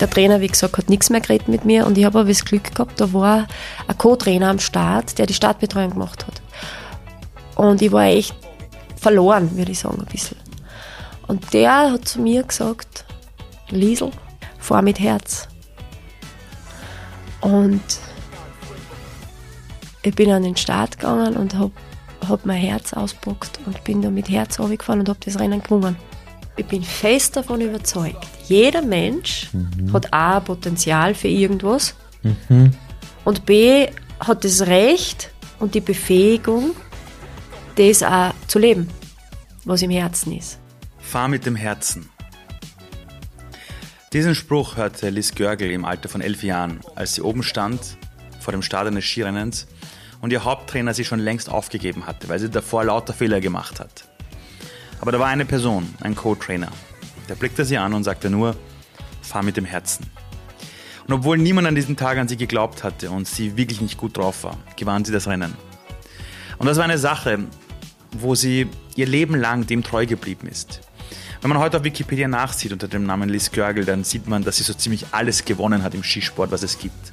Der Trainer, wie gesagt, hat nichts mehr geredet mit mir und ich habe aber das Glück gehabt, da war ein Co-Trainer am Start, der die Startbetreuung gemacht hat. Und ich war echt verloren, würde ich sagen, ein bisschen. Und der hat zu mir gesagt, Liesel, fahr mit Herz. Und ich bin an den Start gegangen und habe hab mein Herz auspackt und bin da mit Herz runtergefahren und habe das Rennen gewonnen. Ich bin fest davon überzeugt, jeder Mensch mhm. hat A, Potenzial für irgendwas mhm. und B, hat das Recht und die Befähigung, das auch zu leben, was im Herzen ist. Fahr mit dem Herzen. Diesen Spruch hörte Liz Görgel im Alter von elf Jahren, als sie oben stand vor dem Start eines Skirennens und ihr Haupttrainer sie schon längst aufgegeben hatte, weil sie davor lauter Fehler gemacht hat. Aber da war eine Person, ein Co-Trainer. Der blickte sie an und sagte nur, fahr mit dem Herzen. Und obwohl niemand an diesem Tag an sie geglaubt hatte und sie wirklich nicht gut drauf war, gewann sie das Rennen. Und das war eine Sache, wo sie ihr Leben lang dem treu geblieben ist. Wenn man heute auf Wikipedia nachsieht unter dem Namen Liz Görgel, dann sieht man, dass sie so ziemlich alles gewonnen hat im Skisport, was es gibt.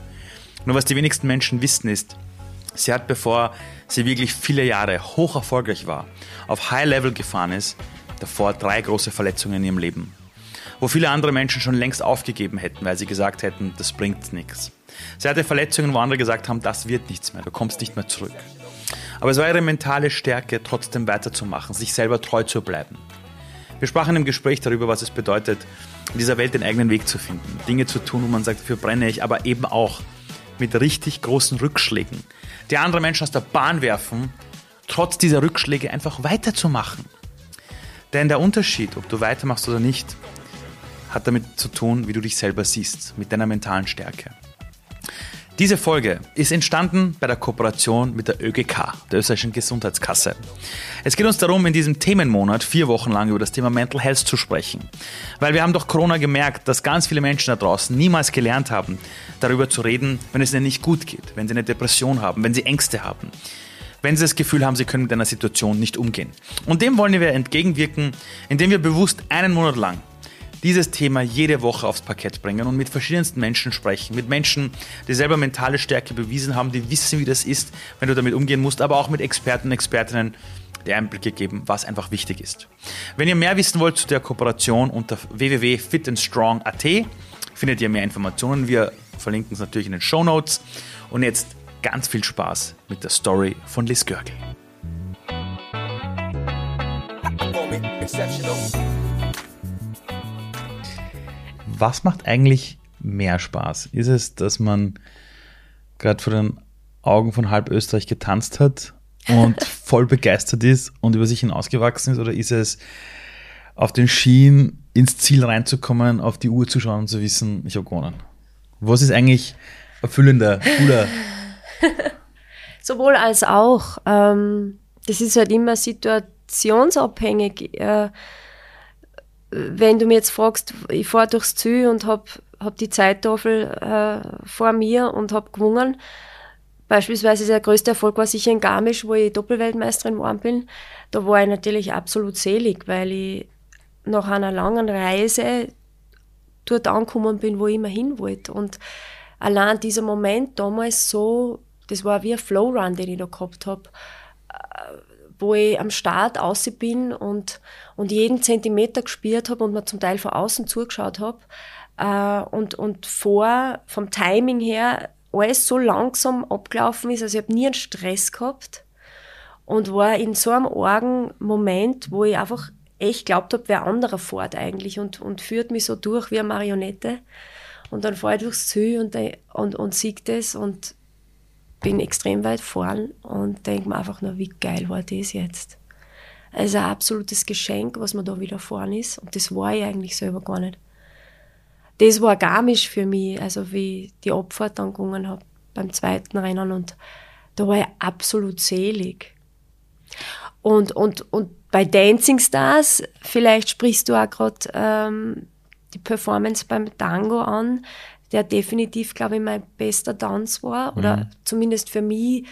Nur was die wenigsten Menschen wissen ist, sie hat, bevor sie wirklich viele Jahre hoch erfolgreich war, auf High Level gefahren ist, davor drei große Verletzungen in ihrem Leben. Wo viele andere Menschen schon längst aufgegeben hätten, weil sie gesagt hätten, das bringt nichts. Sie hatte Verletzungen, wo andere gesagt haben, das wird nichts mehr, du kommst nicht mehr zurück. Aber es war ihre mentale Stärke, trotzdem weiterzumachen, sich selber treu zu bleiben. Wir sprachen im Gespräch darüber, was es bedeutet, in dieser Welt den eigenen Weg zu finden, Dinge zu tun, wo man sagt, dafür brenne ich, aber eben auch mit richtig großen Rückschlägen, die andere Menschen aus der Bahn werfen, trotz dieser Rückschläge einfach weiterzumachen. Denn der Unterschied, ob du weitermachst oder nicht, hat damit zu tun, wie du dich selber siehst, mit deiner mentalen Stärke. Diese Folge ist entstanden bei der Kooperation mit der ÖGK, der österreichischen Gesundheitskasse. Es geht uns darum, in diesem Themenmonat vier Wochen lang über das Thema Mental Health zu sprechen. Weil wir haben durch Corona gemerkt, dass ganz viele Menschen da draußen niemals gelernt haben, darüber zu reden, wenn es ihnen nicht gut geht, wenn sie eine Depression haben, wenn sie Ängste haben wenn sie das Gefühl haben, sie können mit einer Situation nicht umgehen. Und dem wollen wir entgegenwirken, indem wir bewusst einen Monat lang dieses Thema jede Woche aufs Parkett bringen und mit verschiedensten Menschen sprechen. Mit Menschen, die selber mentale Stärke bewiesen haben, die wissen, wie das ist, wenn du damit umgehen musst, aber auch mit Experten und Expertinnen, die Einblicke geben, was einfach wichtig ist. Wenn ihr mehr wissen wollt zu der Kooperation unter www.fitandstrong.at findet ihr mehr Informationen. Wir verlinken es natürlich in den Show Notes. Und jetzt ganz viel Spaß mit der Story von Liz Görgel. Was macht eigentlich mehr Spaß? Ist es, dass man gerade vor den Augen von halb Österreich getanzt hat und voll begeistert ist und über sich hinausgewachsen ist? Oder ist es, auf den Schienen ins Ziel reinzukommen, auf die Uhr zu schauen und zu wissen, ich habe gewonnen? Was ist eigentlich erfüllender, cooler? Sowohl als auch. Ähm, das ist halt immer situationsabhängig. Äh, wenn du mir jetzt fragst, ich fahre durchs Ziel und habe hab die Zeittafel äh, vor mir und habe gewonnen. Beispielsweise der größte Erfolg war sicher in Garmisch, wo ich Doppelweltmeisterin geworden bin. Da war ich natürlich absolut selig, weil ich nach einer langen Reise dort angekommen bin, wo ich immer hin wollte. Und allein dieser Moment damals so, das war wie ein Flowrun, den ich da gehabt habe wo ich am Start außen bin und, und jeden Zentimeter gespürt habe und mir zum Teil von außen zugeschaut habe. Äh, und, und vor, vom Timing her, alles so langsam abgelaufen ist. Also ich habe nie einen Stress gehabt und war in so einem argen Moment, wo ich einfach echt glaubt habe, wer anderer fährt eigentlich und, und führt mich so durch wie eine Marionette. Und dann fahre ich durchs Ziel und, und, und sehe das und bin extrem weit vorn und denke mir einfach nur, wie geil war das jetzt. Also ein absolutes Geschenk, was mir da wieder vorn ist. Und das war ich eigentlich selber gar nicht. Das war garmisch für mich, also wie die Abfahrt dann gegangen habe beim zweiten Rennen und da war ich absolut selig. Und, und, und bei Dancing Stars, vielleicht sprichst du auch gerade ähm, die Performance beim Tango an, der definitiv, glaube ich, mein bester Tanz war oder mhm. zumindest für mich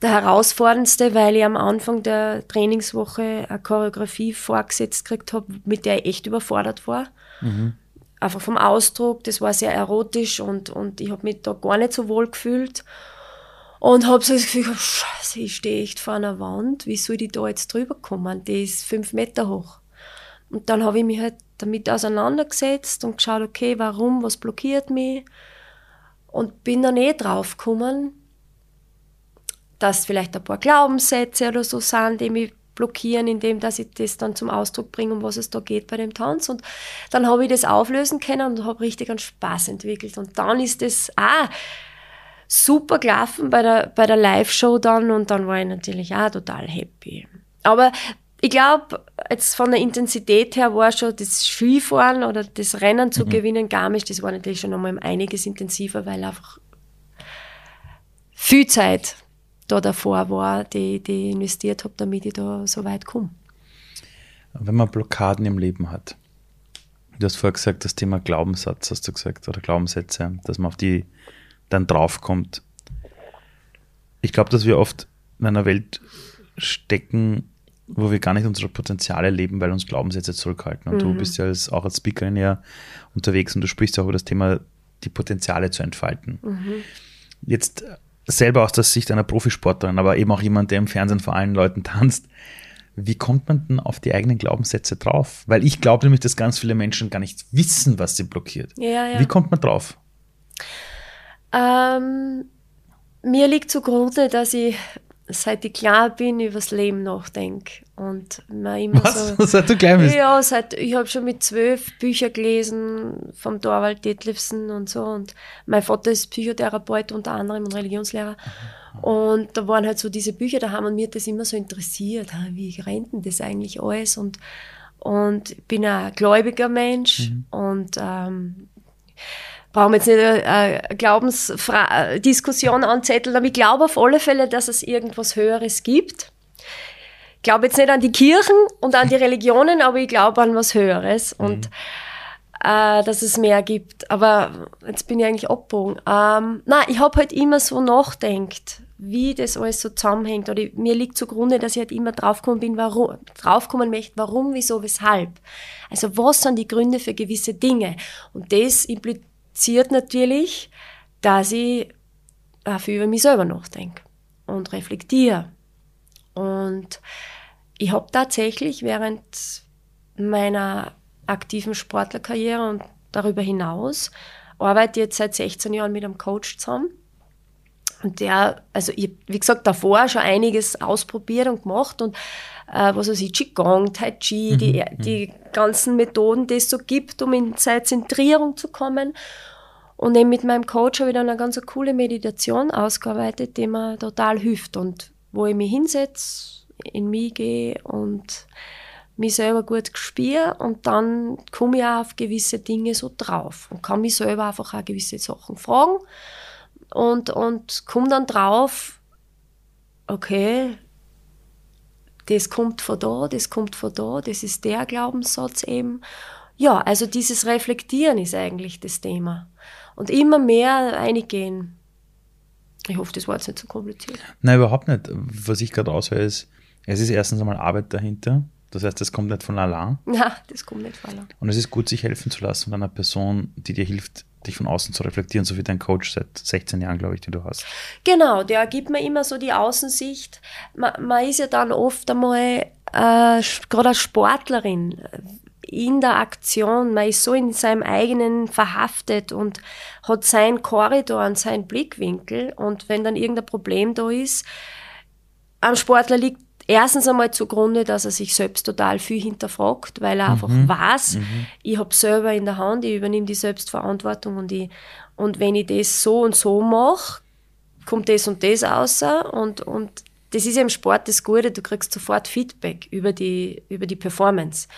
der herausforderndste, weil ich am Anfang der Trainingswoche eine Choreografie vorgesetzt gekriegt habe, mit der ich echt überfordert war. Mhm. einfach vom Ausdruck, das war sehr erotisch und, und ich habe mich da gar nicht so wohl gefühlt. Und habe so das Gefühl gehabt, scheiße, ich stehe echt vor einer Wand, wie soll ich da jetzt drüber kommen? Die ist fünf Meter hoch. Und dann habe ich mich halt damit auseinandergesetzt und geschaut, okay, warum, was blockiert mich? Und bin dann eh drauf gekommen, dass vielleicht ein paar Glaubenssätze oder so sind, die mich blockieren, indem dass ich das dann zum Ausdruck bringe, um was es da geht bei dem Tanz. Und dann habe ich das auflösen können und habe richtig einen Spaß entwickelt. Und dann ist das auch super gelaufen bei der, bei der Live-Show dann und dann war ich natürlich auch total happy. Aber ich glaube, jetzt von der Intensität her war schon das Skifahren oder das Rennen zu mhm. gewinnen, Garmisch, das war natürlich schon nochmal einiges intensiver, weil einfach viel Zeit da davor war, die, die ich investiert habe, damit ich da so weit komme. Wenn man Blockaden im Leben hat, du hast vorher gesagt, das Thema Glaubenssatz, hast du gesagt, oder Glaubenssätze, dass man auf die dann draufkommt. Ich glaube, dass wir oft in einer Welt stecken, wo wir gar nicht unsere Potenziale leben, weil uns Glaubenssätze zurückhalten. Und mhm. du bist ja als, auch als Speakerin ja unterwegs und du sprichst ja auch über das Thema, die Potenziale zu entfalten. Mhm. Jetzt selber aus der Sicht einer Profisportlerin, aber eben auch jemand, der im Fernsehen vor allen Leuten tanzt. Wie kommt man denn auf die eigenen Glaubenssätze drauf? Weil ich glaube nämlich, dass ganz viele Menschen gar nicht wissen, was sie blockiert. Ja, ja. Wie kommt man drauf? Ähm, mir liegt zugrunde, dass ich seit ich klar bin, über das Leben nachdenke. Und man immer Was? so. Seit du klein bist? Ja, seit, ich habe schon mit zwölf Bücher gelesen vom Thorwald Detlefsen und so. Und mein Vater ist Psychotherapeut unter anderem und Religionslehrer. Und da waren halt so diese Bücher, da haben mir das immer so interessiert. Wie rennt denn das eigentlich alles? Und, und ich bin ein gläubiger Mensch mhm. und ähm, brauchen wir jetzt nicht eine, Glaubensdiskussion anzetteln, aber ich glaube auf alle Fälle, dass es irgendwas Höheres gibt. Ich glaube jetzt nicht an die Kirchen und an die Religionen, aber ich glaube an was Höheres und mhm. äh, dass es mehr gibt. Aber jetzt bin ich eigentlich abgebogen. Ähm, nein, ich habe halt immer so nachdenkt, wie das alles so zusammenhängt. Oder mir liegt zugrunde, dass ich halt immer draufgekommen bin, warum, draufkommen möchte, warum, wieso, weshalb. Also was sind die Gründe für gewisse Dinge? Und das impliziert impliziert natürlich, dass ich viel über mich selber nachdenke und reflektiere. Und ich habe tatsächlich während meiner aktiven Sportlerkarriere und darüber hinaus arbeite jetzt seit 16 Jahren mit einem Coach zusammen. Und der, also ich, wie gesagt, davor schon einiges ausprobiert und gemacht und äh, was weiß ich, Qigong, Tai Chi, mhm. die, die ganzen Methoden, die es so gibt, um in seine Zentrierung zu kommen. Und eben mit meinem Coach habe ich dann eine ganz coole Meditation ausgearbeitet, die mir total hilft und wo ich mich hinsetze, in mich gehe und mich selber gut spüre und dann komme ich auch auf gewisse Dinge so drauf und kann mich selber einfach auch gewisse Sachen fragen und, und komme dann drauf, okay, das kommt von da, das kommt von da, das ist der Glaubenssatz eben. Ja, also dieses Reflektieren ist eigentlich das Thema und immer mehr eingehen. Ich hoffe, das war jetzt nicht so kompliziert. Nein, überhaupt nicht. Was ich gerade raushöre, ist, es ist erstens einmal Arbeit dahinter. Das heißt, das kommt nicht von allein. Ja, das kommt nicht von allein. Und es ist gut, sich helfen zu lassen von einer Person, die dir hilft, dich von außen zu reflektieren, so wie dein Coach seit 16 Jahren, glaube ich, die du hast. Genau, der gibt mir immer so die Außensicht. Man, man ist ja dann oft einmal, äh, gerade als Sportlerin, in der Aktion, man ist so in seinem eigenen verhaftet und hat seinen Korridor und seinen Blickwinkel. Und wenn dann irgendein Problem da ist, am Sportler liegt erstens einmal zugrunde, dass er sich selbst total viel hinterfragt, weil er mhm. einfach weiß, mhm. ich habe selber in der Hand, ich übernehme die Selbstverantwortung und, ich, und wenn ich das so und so mache, kommt das und das raus und, und das ist ja im Sport das Gute, du kriegst sofort Feedback über die, über die Performance.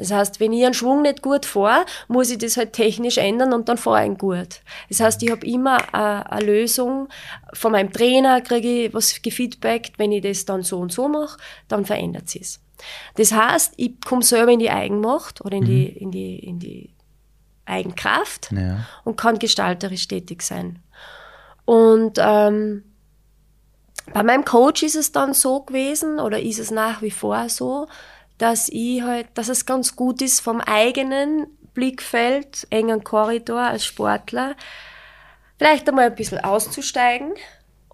Das heißt, wenn ich einen Schwung nicht gut fahre, muss ich das halt technisch ändern und dann fahre ich ihn gut. Das heißt, ich habe immer eine, eine Lösung. Von meinem Trainer kriege ich was gefeedbackt. Wenn ich das dann so und so mache, dann verändert sich es. Das heißt, ich komme selber in die Eigenmacht oder in, mhm. die, in, die, in die Eigenkraft ja. und kann gestalterisch tätig sein. Und ähm, bei meinem Coach ist es dann so gewesen oder ist es nach wie vor so, dass ich halt, dass es ganz gut ist, vom eigenen Blickfeld, engen Korridor als Sportler, vielleicht einmal ein bisschen auszusteigen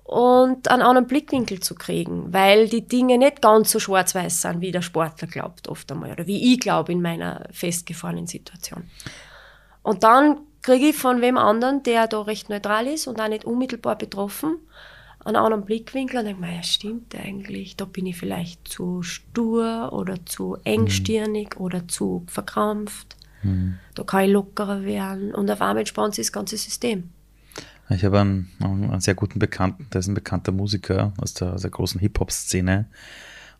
und einen anderen Blickwinkel zu kriegen, weil die Dinge nicht ganz so schwarz-weiß sind, wie der Sportler glaubt oft einmal oder wie ich glaube in meiner festgefahrenen Situation. Und dann kriege ich von wem anderen, der da recht neutral ist und auch nicht unmittelbar betroffen, einen anderen Blickwinkel und denke mir, ja stimmt eigentlich, da bin ich vielleicht zu stur oder zu engstirnig mhm. oder zu verkrampft. Mhm. Da kann ich lockerer werden und auf einmal entspannt sich das ganze System. Ich habe einen, einen, sehr guten Bekannten, der ist ein bekannter Musiker aus der, aus der großen Hip-Hop-Szene.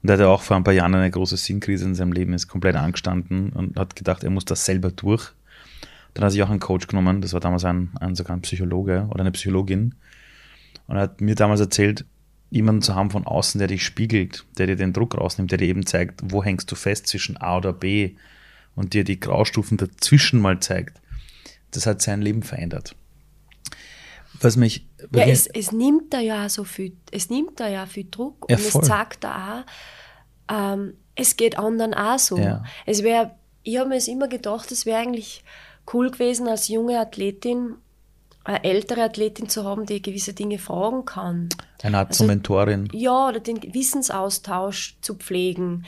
Und der hatte auch vor ein paar Jahren eine große Sinnkrise in seinem Leben, ist komplett angestanden und hat gedacht, er muss das selber durch. Dann hat sich auch einen Coach genommen, das war damals ein, ein sogar ein Psychologe oder eine Psychologin. Und er hat mir damals erzählt, jemanden zu haben von außen, der dich spiegelt, der dir den Druck rausnimmt, der dir eben zeigt, wo hängst du fest zwischen A oder B und dir die Graustufen dazwischen mal zeigt. Das hat sein Leben verändert was mich. Ja, es, es, nimmt da ja so viel, es nimmt da ja viel Druck ja, und es sagt da auch, ähm, es geht anderen auch so. Ja. Es wäre, ich habe mir es immer gedacht, es wäre eigentlich cool gewesen, als junge Athletin, eine ältere Athletin zu haben, die gewisse Dinge fragen kann. Eine Art also, Mentorin. Ja, oder den Wissensaustausch zu pflegen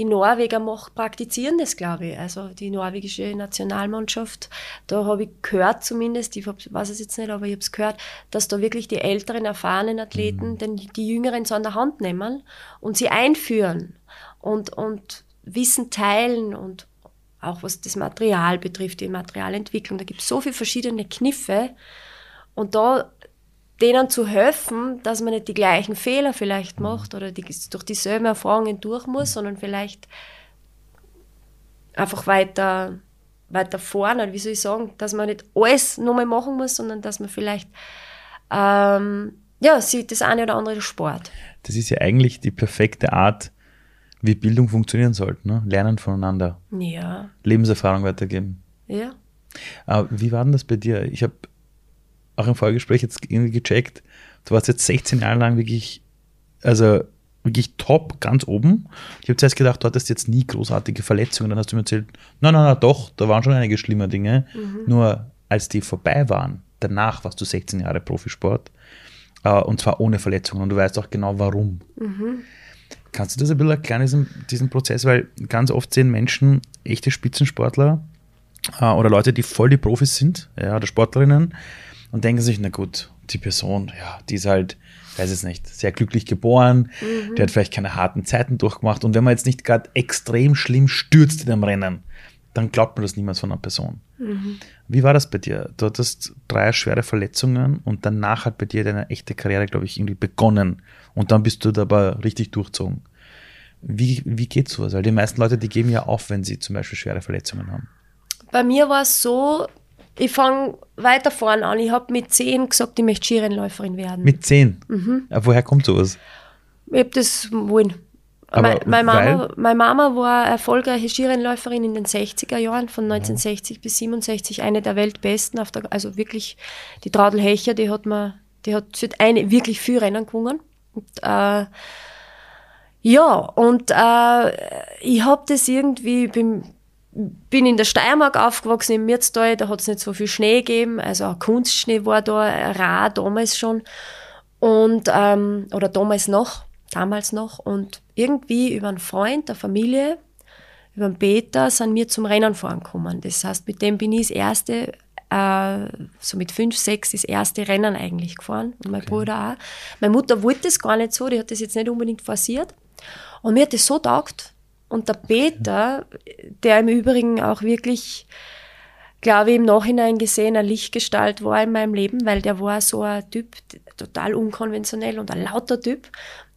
die Norweger macht, praktizieren das, glaube ich. Also die norwegische Nationalmannschaft, da habe ich gehört zumindest, ich weiß es jetzt nicht, aber ich habe es gehört, dass da wirklich die älteren, erfahrenen Athleten mhm. den, die Jüngeren so an der Hand nehmen und sie einführen und, und Wissen teilen und auch was das Material betrifft, die Materialentwicklung. Da gibt es so viele verschiedene Kniffe. Und da denen zu helfen, dass man nicht die gleichen Fehler vielleicht mhm. macht oder die, durch dieselben Erfahrungen durch muss, sondern vielleicht einfach weiter, weiter vorne, wie soll ich sagen, dass man nicht alles nochmal machen muss, sondern dass man vielleicht ähm, ja, sieht das eine oder andere Sport. Das ist ja eigentlich die perfekte Art, wie Bildung funktionieren sollte. Ne? Lernen voneinander. Ja. Lebenserfahrung weitergeben. Ja. Aber wie war denn das bei dir? Ich habe auch im Vorgespräch jetzt irgendwie gecheckt, du warst jetzt 16 Jahre lang wirklich, also wirklich top, ganz oben. Ich habe zuerst gedacht, du hattest jetzt nie großartige Verletzungen. Dann hast du mir erzählt, nein, nein, nein, doch, da waren schon einige schlimme Dinge. Mhm. Nur als die vorbei waren, danach warst du 16 Jahre Profisport. Uh, und zwar ohne Verletzungen. Und du weißt auch genau warum. Mhm. Kannst du das ein bisschen erklären, diesen, diesen Prozess? Weil ganz oft sehen Menschen, echte Spitzensportler uh, oder Leute, die voll die Profis sind, ja, oder Sportlerinnen, und denken sich, na gut, die Person, ja, die ist halt, weiß es nicht, sehr glücklich geboren, mhm. die hat vielleicht keine harten Zeiten durchgemacht und wenn man jetzt nicht gerade extrem schlimm stürzt in einem Rennen, dann glaubt man das niemals von einer Person. Mhm. Wie war das bei dir? Du hattest drei schwere Verletzungen und danach hat bei dir deine echte Karriere, glaube ich, irgendwie begonnen und dann bist du dabei richtig durchzogen. Wie, wie geht sowas? Weil die meisten Leute, die geben ja auf, wenn sie zum Beispiel schwere Verletzungen haben. Bei mir war es so, ich fange weiter vorne an. Ich habe mit zehn gesagt, ich möchte Skirennläuferin werden. Mit zehn? Mhm. Ja, woher kommt sowas? Ich habe das wollen. Meine, meine, Mama, meine Mama war erfolgreiche Skirennläuferin in den 60er Jahren, von 1960 ja. bis 67, eine der weltbesten. Auf der, also wirklich, die Traudel Hecher, die hat mir, die hat eine, wirklich viel Rennen gewonnen. Und, äh, ja, und äh, ich habe das irgendwie, bin, bin in der Steiermark aufgewachsen, im Mirztal, da hat es nicht so viel Schnee gegeben, also auch Kunstschnee war da rar damals schon und ähm, oder damals noch, damals noch und irgendwie über einen Freund der Familie, über einen Peter, sind wir zum Rennen fahren gekommen. Das heißt, mit dem bin ich das erste, äh, so mit fünf, sechs, das erste Rennen eigentlich gefahren und mein okay. Bruder auch. Meine Mutter wollte das gar nicht so, die hat das jetzt nicht unbedingt forciert und mir hat das so taugt, und der Peter, der im Übrigen auch wirklich, glaube ich, im Nachhinein gesehen eine Lichtgestalt war in meinem Leben, weil der war so ein Typ, total unkonventionell und ein lauter Typ,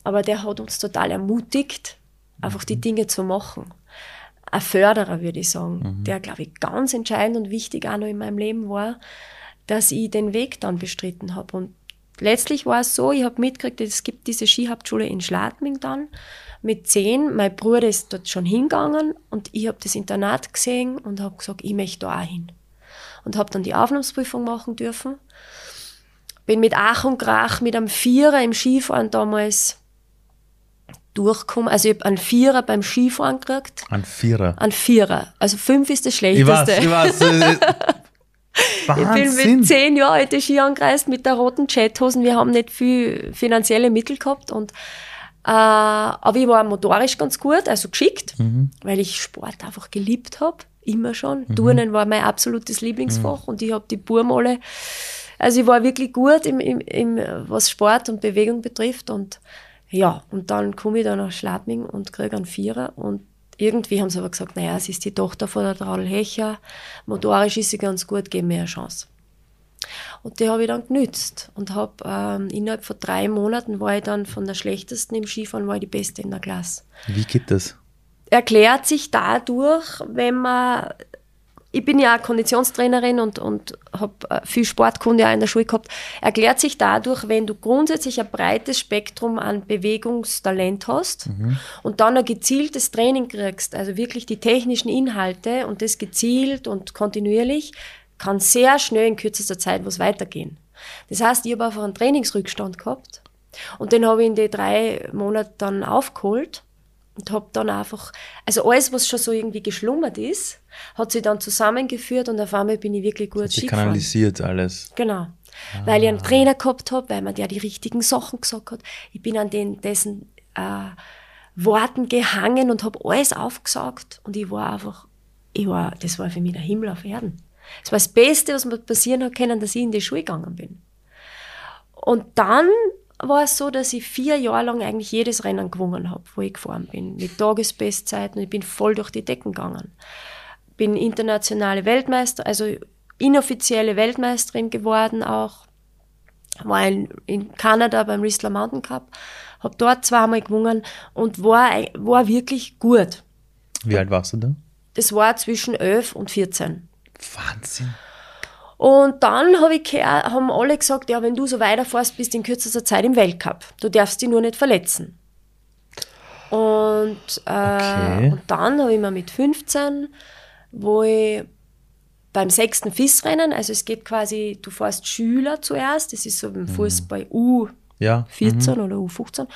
aber der hat uns total ermutigt, einfach die. Dinge zu machen. Ein Förderer, würde ich sagen, mhm. der, glaube ich, ganz entscheidend und wichtig auch noch in meinem Leben war, dass ich den Weg dann bestritten habe. Und letztlich war es so, ich habe mitgekriegt, es gibt diese Skihauptschule in Schladming dann mit zehn, mein Bruder ist dort schon hingegangen und ich habe das Internat gesehen und habe gesagt, ich möchte da auch hin. Und habe dann die Aufnahmsprüfung machen dürfen. Bin mit Ach und Krach mit einem Vierer im Skifahren damals durchgekommen. Also ich habe einen Vierer beim Skifahren gekriegt. Ein Vierer. Ein Vierer. Also fünf ist das Ich Schlechteste. weiß, ich weiß. äh, Ich bin Wahnsinn. mit zehn Jahren alte Ski angereist mit der roten Jethosen. Wir haben nicht viel finanzielle Mittel gehabt und äh, aber ich war motorisch ganz gut, also geschickt, Mhm. weil ich Sport einfach geliebt habe, immer schon. Turnen war mein absolutes Lieblingsfach und ich habe die Burm alle, also ich war wirklich gut im, im, im, was Sport und Bewegung betrifft und ja, und dann komme ich da nach Schladming und kriege einen Vierer und irgendwie haben sie aber gesagt, naja, sie ist die Tochter von der Traudl Hecher, motorisch ist sie ganz gut, geben mir eine Chance. Und die habe ich dann genützt und habe ähm, innerhalb von drei Monaten war ich dann von der schlechtesten im Skifahren, war ich die Beste in der Klasse. Wie geht das? Erklärt sich dadurch, wenn man, ich bin ja auch Konditionstrainerin und, und habe viel Sportkunde auch in der Schule gehabt, erklärt sich dadurch, wenn du grundsätzlich ein breites Spektrum an Bewegungstalent hast und dann ein gezieltes Training kriegst, also wirklich die technischen Inhalte und das gezielt und kontinuierlich, kann sehr schnell in kürzester Zeit was weitergehen. Das heißt, ich habe einfach einen Trainingsrückstand gehabt und den habe ich in den drei Monaten dann aufgeholt und habe dann einfach, also alles, was schon so irgendwie geschlummert ist, hat sich dann zusammengeführt und auf einmal bin ich wirklich gut Sie Ski kanalisiert alles. Genau. Weil ich einen Trainer gehabt habe, weil man der die richtigen Sachen gesagt hat. Ich bin an den, dessen äh, Worten gehangen und habe alles aufgesagt und ich war einfach, ich war, das war für mich der Himmel auf Erden. Das war das Beste, was mir passieren hat können, dass ich in die Schule gegangen bin. Und dann war es so, dass ich vier Jahre lang eigentlich jedes Rennen gewonnen habe, wo ich gefahren bin, mit Tagesbestzeiten und ich bin voll durch die Decken gegangen. Bin internationale Weltmeister, also inoffizielle Weltmeisterin geworden auch. War in, in Kanada beim Whistler Mountain Cup, habe dort zweimal gewonnen und war, war wirklich gut. Wie alt warst du da? Das war zwischen 11 und 14. Wahnsinn. Und dann hab ich gehört, haben alle gesagt, ja, wenn du so weiterfährst, bist du in kürzester Zeit im Weltcup. Du darfst dich nur nicht verletzen. Und, äh, Okay. und dann habe ich mir mit 15, wo ich beim sechsten FIS-Rennen, also es geht quasi, du fährst Schüler zuerst, das ist so im Fußball U14 Ja. oder U15.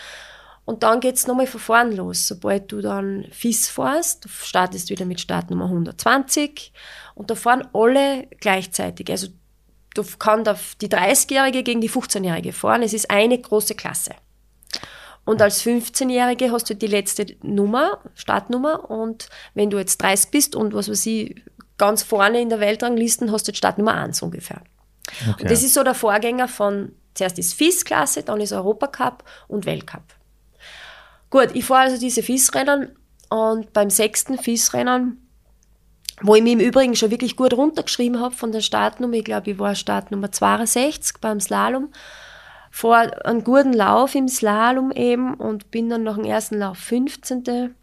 Und dann geht es nochmal von vorn los. Sobald du dann FIS fährst, du startest wieder mit Startnummer 120 und da fahren alle gleichzeitig. Also du kann die 30-Jährige gegen die 15-Jährige fahren. Es ist eine große Klasse. Und als 15-Jährige hast du die letzte Nummer, Startnummer. Und wenn du jetzt 30 bist und was weiß ich, ganz vorne in der Weltranglisten hast du jetzt Startnummer 1 ungefähr. Okay. Und das ist so der Vorgänger von, zuerst ist FIS-Klasse, dann ist Europacup und Weltcup. Gut, ich fahre also diese FIS-Rennen und beim sechsten FIS-Rennen, wo ich mich im Übrigen schon wirklich gut runtergeschrieben habe von der Startnummer, ich glaube, ich war Startnummer 62 beim Slalom, vor einen guten Lauf im Slalom eben und bin dann nach dem ersten Lauf 15.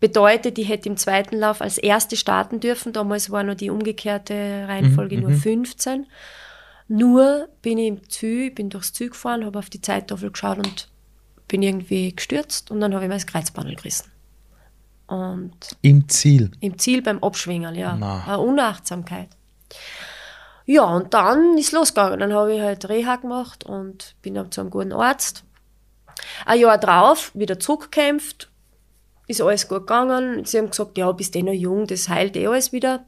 Bedeutet, ich hätte im zweiten Lauf als erste starten dürfen. Damals war noch die umgekehrte Reihenfolge nur 15. Nur bin ich im Ziel, bin durchs Ziel gefahren, habe auf die Zeittafel geschaut und bin irgendwie gestürzt und dann habe ich mir das Kreuzbandel gerissen. Und Im Ziel. im Ziel beim Abschwingen, ja. Na. Eine Unachtsamkeit. Ja, und dann ist losgegangen. Dann habe ich halt Reha gemacht und bin dann zu einem guten Arzt. Ein Jahr drauf wieder zurückgekämpft, ist alles gut gegangen. Sie haben gesagt, ja, bist eh noch jung, das heilt eh alles wieder.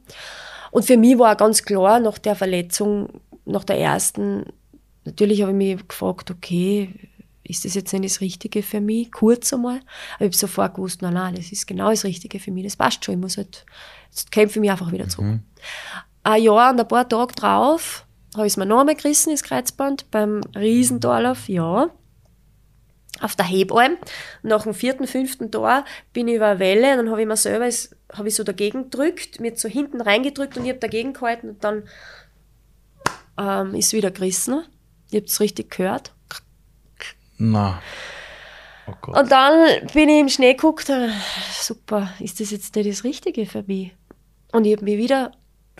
Und für mich war ganz klar, nach der Verletzung, nach der ersten, natürlich habe ich mich gefragt, okay, ist das jetzt nicht das Richtige für mich? Kurz einmal. Aber ich habe sofort gewusst, nein, nein, das ist genau das Richtige für mich, das passt schon. Ich muss halt, jetzt kämpfe ich mich einfach wieder zurück. Ein Jahr und ein paar Tage drauf habe ich es mir noch einmal gerissen, das Kreuzband, beim Riesentorlauf, ja. Auf der Hebalm. Nach dem vierten, fünften Tor bin ich über eine Welle und dann habe ich mir selber, habe ich so dagegen gedrückt, mir so hinten reingedrückt und ich habe dagegen gehalten und dann ähm, ist wieder gerissen. Ich habe es richtig gehört. Na. Oh. Und dann bin ich im Schnee geguckt, äh, super, ist das jetzt nicht das Richtige für mich? Und ich habe mir wieder,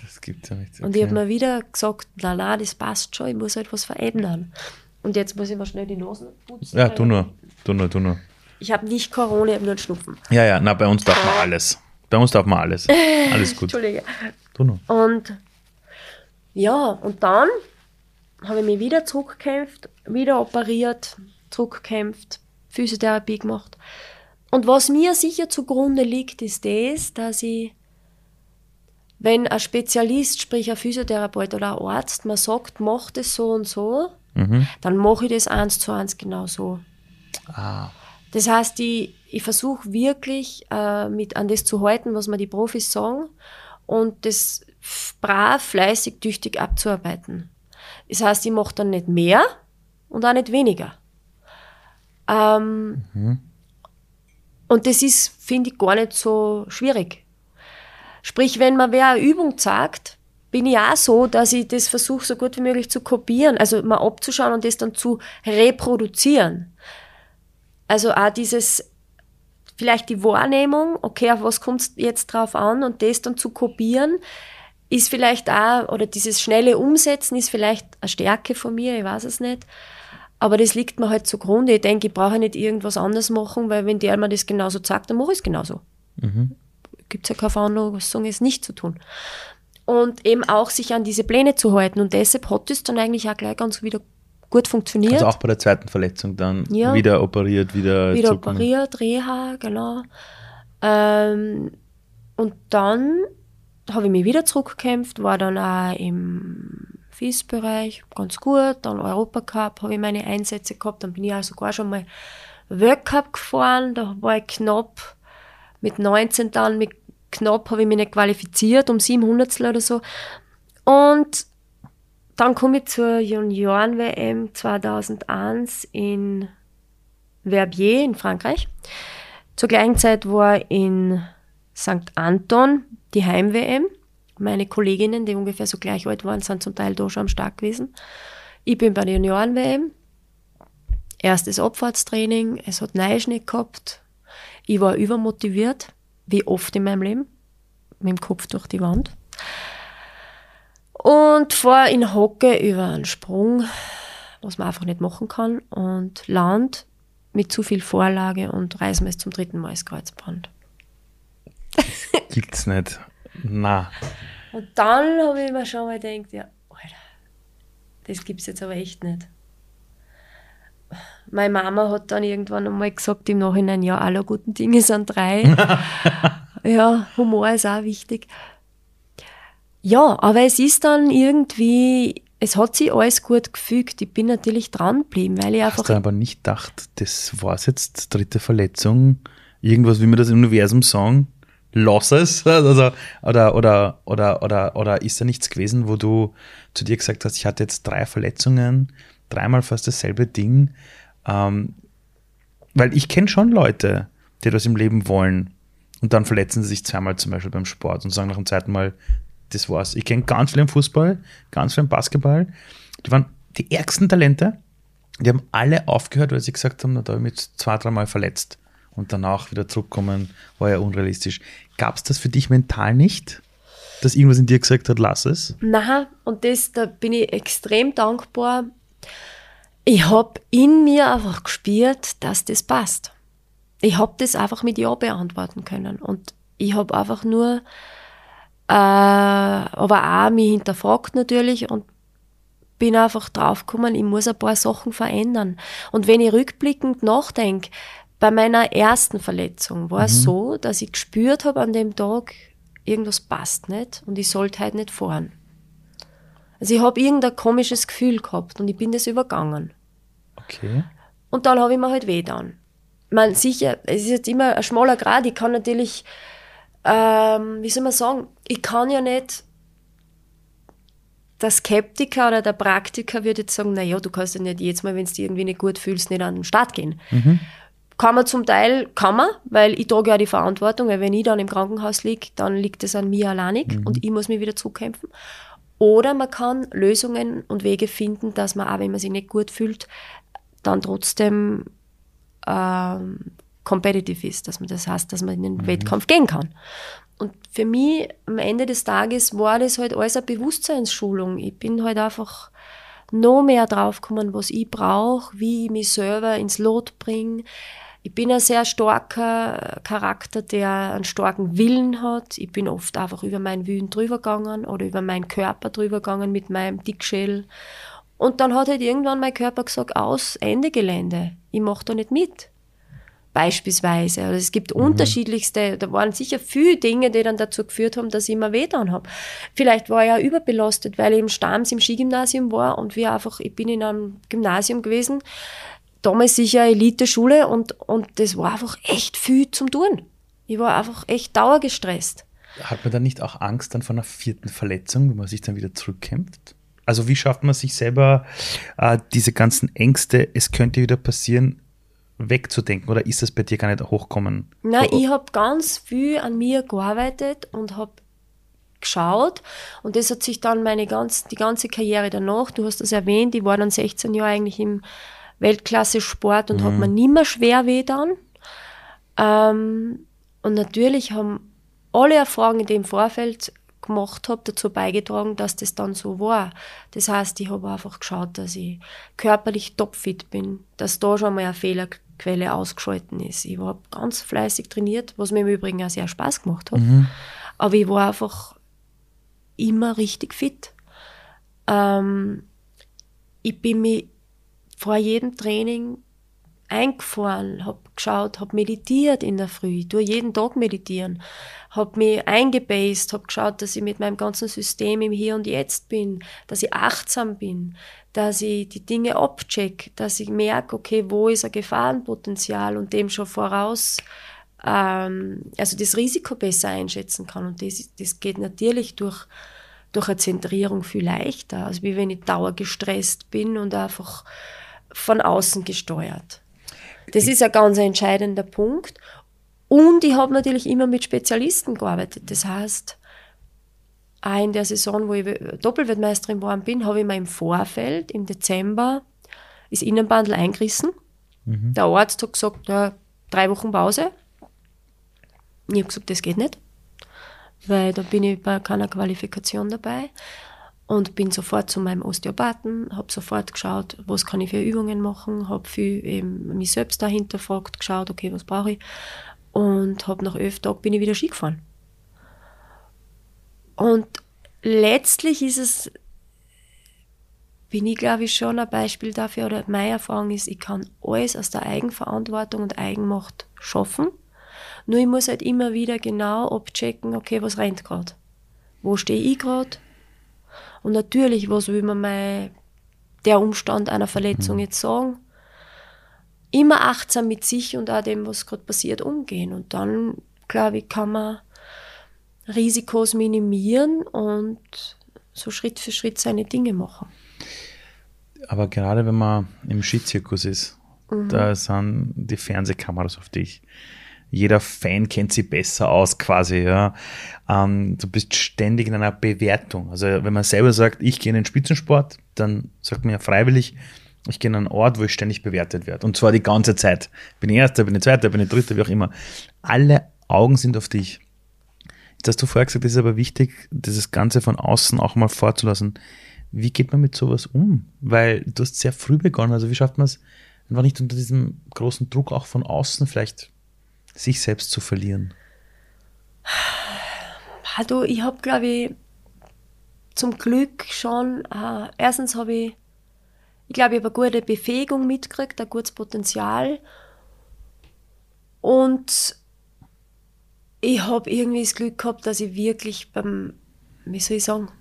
Das gibt's ja nicht. und ich habe mir wieder gesagt, na na, das passt schon, ich muss halt was verändern. Und jetzt muss ich mal schnell die Nase putzen. Ja, tu nur. Tu nur, tu nur. Ich habe nicht Corona, ich habe nur einen Schnupfen. Ja, ja, na, bei uns darf man alles. Bei uns darf man alles. Alles gut. Entschuldige. Tu nur. Und ja, und dann habe ich mich wieder zurückgekämpft, wieder operiert, zurückgekämpft, Physiotherapie gemacht. Und was mir sicher zugrunde liegt, ist das, dass ich, wenn ein Spezialist, sprich ein Physiotherapeut oder ein Arzt, mir sagt, mach das so und so, mhm. dann mache ich das eins zu eins genau so. Ah. Das heißt, ich, ich versuche wirklich äh, mit an das zu halten, was mir die Profis sagen und das brav, fleißig, tüchtig abzuarbeiten. Das heißt, ich mache dann nicht mehr und auch nicht weniger. Ähm, mhm. Und das ist, finde ich, gar nicht so schwierig. Sprich, wenn man wer eine Übung sagt, bin ich auch so, dass ich das versuche, so gut wie möglich zu kopieren, also mal abzuschauen und das dann zu reproduzieren. Also auch dieses, vielleicht die Wahrnehmung, okay, auf was kommt es jetzt drauf an und das dann zu kopieren, ist vielleicht auch, oder dieses schnelle Umsetzen ist vielleicht eine Stärke von mir, ich weiß es nicht. Aber das liegt mir halt zugrunde. Ich denke, ich brauche nicht irgendwas anderes machen, weil wenn der mir das genauso sagt, dann mache ich es genauso. Mhm. Gibt es ja keine Veranlassung, es nicht zu tun. Und eben auch sich an diese Pläne zu halten. Und deshalb hat es dann eigentlich auch gleich ganz wieder gut funktioniert. Also auch bei der zweiten Verletzung dann ja. wieder operiert, wieder Wieder operiert, Reha, genau. Ähm, und dann habe ich mich wieder zurückgekämpft, war dann auch im FIS-Bereich ganz gut, dann Europacup habe ich meine Einsätze gehabt, dann bin ich also sogar schon mal World gefahren, da war ich knapp mit 19 dann, mit knapp habe ich mich nicht qualifiziert, um 700 oder so. Und dann komme ich zur Junioren-WM 2001 in Verbier in Frankreich. Zur gleichen Zeit war in St. Anton die Heim-WM. Meine Kolleginnen, die ungefähr so gleich alt waren, sind zum Teil da schon am Start gewesen. Ich bin bei der Junioren-WM. Erstes Abfahrtstraining, es hat Neuschnee gehabt. Ich war übermotiviert, wie oft in meinem Leben, mit dem Kopf durch die Wand und fahre in Hocke über einen Sprung, was man einfach nicht machen kann und land mit zu viel Vorlage und reiß mir es zum dritten Mal ins Kreuzband. Gibt's nicht. Na. Und dann habe ich mir schon mal gedacht, ja, Alter, das gibt's jetzt aber echt nicht. Meine Mama hat dann irgendwann einmal gesagt im Nachhinein, ja, alle guten Dinge sind drei. ja, Humor ist auch wichtig. Ja, aber es ist dann irgendwie, es hat sich alles gut gefügt. Ich bin natürlich dran geblieben, weil ich einfach. Hast du aber nicht gedacht, das war jetzt dritte Verletzung, irgendwas, wie wir das im Universum sagen, lass es? Also, oder, oder, oder, oder, oder ist da nichts gewesen, wo du zu dir gesagt hast, ich hatte jetzt drei Verletzungen, dreimal fast dasselbe Ding? Ähm, weil ich kenne schon Leute, die das im Leben wollen und dann verletzen sie sich zweimal zum Beispiel beim Sport und sagen nach dem zweiten Mal, das war's. Ich kenne ganz viele im Fußball, ganz viele im Basketball. Die waren die ärgsten Talente. Die haben alle aufgehört, weil sie gesagt haben, na, da habe ich mich zwei, dreimal verletzt. Und danach wieder zurückkommen, war ja unrealistisch. Gab es das für dich mental nicht? Dass irgendwas in dir gesagt hat, lass es? Nein, und das, da bin ich extrem dankbar. Ich habe in mir einfach gespürt, dass das passt. Ich habe das einfach mit Ja beantworten können. Und ich habe einfach nur äh, aber auch mich hinterfragt natürlich und bin einfach draufgekommen, ich muss ein paar Sachen verändern. Und wenn ich rückblickend nachdenke, bei meiner ersten Verletzung war mhm. es so, dass ich gespürt habe an dem Tag, irgendwas passt nicht und ich sollte halt nicht fahren. Also ich habe irgendein komisches Gefühl gehabt und ich bin das übergangen. Okay. Und dann habe ich mir halt weh dann. Man sicher, es ist jetzt immer ein schmaler Grad, ich kann natürlich ähm, wie soll man sagen, ich kann ja nicht, der Skeptiker oder der Praktiker würde jetzt sagen, naja, du kannst ja nicht jedes Mal, wenn du dich irgendwie nicht gut fühlst, nicht an den Start gehen. Mhm. Kann man zum Teil, kann man, weil ich trage ja die Verantwortung, weil wenn ich dann im Krankenhaus liege, dann liegt es an mir alleinig mhm. und ich muss mich wieder zurückkämpfen. Oder man kann Lösungen und Wege finden, dass man auch, wenn man sich nicht gut fühlt, dann trotzdem ähm, competitive ist, dass man das heißt, dass man in den mhm. Wettkampf gehen kann. Und für mich am Ende des Tages war das halt alles eine Bewusstseinsschulung. Ich bin halt einfach noch mehr draufgekommen, was ich brauche, wie ich mich selber ins Lot bringe. Ich bin ein sehr starker Charakter, der einen starken Willen hat. Ich bin oft einfach über meinen Willen drüber gegangen oder über meinen Körper drüber gegangen mit meinem Dickschädel. Und dann hat halt irgendwann mein Körper gesagt, aus, Ende Gelände. Ich mache da nicht mit. beispielsweise. Also es gibt mhm. unterschiedlichste, da waren sicher viele Dinge, die dann dazu geführt haben, dass ich immer weh dran habe. Vielleicht war ich ja überbelastet, weil ich im Stams im Skigymnasium war und wir einfach, ich bin in einem Gymnasium gewesen, damals sicher Elite-Schule und, und das war einfach echt viel zum tun. Ich war einfach echt dauergestresst. Hat man dann nicht auch Angst dann vor einer vierten Verletzung, wenn man sich dann wieder zurückkämpft? Also wie schafft man sich selber äh, diese ganzen Ängste, es könnte wieder passieren, wegzudenken oder ist das bei dir gar nicht hochkommen? Nein, ich habe ganz viel an mir gearbeitet und habe geschaut und das hat sich dann meine ganz, die ganze Karriere danach, du hast das erwähnt, ich war dann 16 Jahre eigentlich im Weltklasse-Sport und mhm. hat mir nimmer schwer weh dann. Ähm, und natürlich haben alle Erfahrungen, die ich im Vorfeld gemacht habe, dazu beigetragen, dass das dann so war. Das heißt, ich habe einfach geschaut, dass ich körperlich topfit bin, dass da schon mal eine Fehlerquelle ausgeschalten ist. Ich war ganz fleißig trainiert, was mir im Übrigen auch sehr Spaß gemacht hat. Mhm. Aber ich war einfach immer richtig fit. Ähm, ich bin mir vor jedem Training eingefahren, habe geschaut, habe meditiert in der Früh, ich tue jeden Tag meditieren, habe mich eingebased, habe geschaut, dass ich mit meinem ganzen System im Hier und Jetzt bin, dass ich achtsam bin, dass ich die Dinge abcheck, dass ich merke, okay, wo ist ein Gefahrenpotenzial und dem schon voraus, ähm, also das Risiko besser einschätzen kann. Und das, das geht natürlich durch, durch eine Zentrierung viel leichter, als wie wenn ich dauergestresst bin und einfach von außen gesteuert. Das ist ein ganz entscheidender Punkt. Und ich habe natürlich immer mit Spezialisten gearbeitet. Das heißt, auch in der Saison, wo ich Doppelweltmeisterin geworden bin, habe ich mir im Vorfeld, im Dezember, das Innenbandel eingerissen. Mhm. Der Arzt hat gesagt, ja, drei Wochen Pause. Ich habe gesagt, das geht nicht, weil da bin ich bei keiner Qualifikation dabei und bin sofort zu meinem Osteopathen, habe sofort geschaut, was kann ich für Übungen machen, habe viel eben mich selbst dahinter gefragt, geschaut, okay, was brauche ich? Und habe nach elf Tagen bin ich wieder Ski gefahren. Und letztlich ist es, bin ich glaube ich schon ein Beispiel dafür oder meine Erfahrung ist, ich kann alles aus der Eigenverantwortung und Eigenmacht schaffen, nur ich muss halt immer wieder genau abchecken, okay, was rennt gerade, wo stehe ich gerade, und natürlich, was will man mal der Umstand einer Verletzung mhm. jetzt sagen? Immer achtsam mit sich und auch dem, was gerade passiert, umgehen. Und dann, glaube ich, kann man Risikos minimieren und so Schritt für Schritt seine Dinge machen. Aber gerade wenn man im Skizirkus ist, mhm. da sind die Fernsehkameras auf dich jeder Fan kennt sie besser aus quasi, ja. Ähm, du bist ständig in einer Bewertung. Also wenn man selber sagt, ich gehe in den Spitzensport, dann sagt man ja freiwillig, ich gehe in einen Ort, wo ich ständig bewertet werde. Und zwar die ganze Zeit. Bin ich Erster, bin ich Zweiter, bin ich Dritter, wie auch immer. Alle Augen sind auf dich. Jetzt hast du vorher gesagt, es ist aber wichtig, dieses Ganze von außen auch mal vorzulassen. Wie geht man mit sowas um? Weil du hast sehr früh begonnen. Also wie schafft man es einfach nicht unter diesem großen Druck auch von außen vielleicht sich selbst zu verlieren? Also ich habe, glaube ich, zum Glück schon, äh, erstens habe ich, ich glaube, ich habe eine gute Befähigung mitgekriegt, ein gutes Potenzial. Und ich habe irgendwie das Glück gehabt, dass ich wirklich beim, wie soll ich sagen,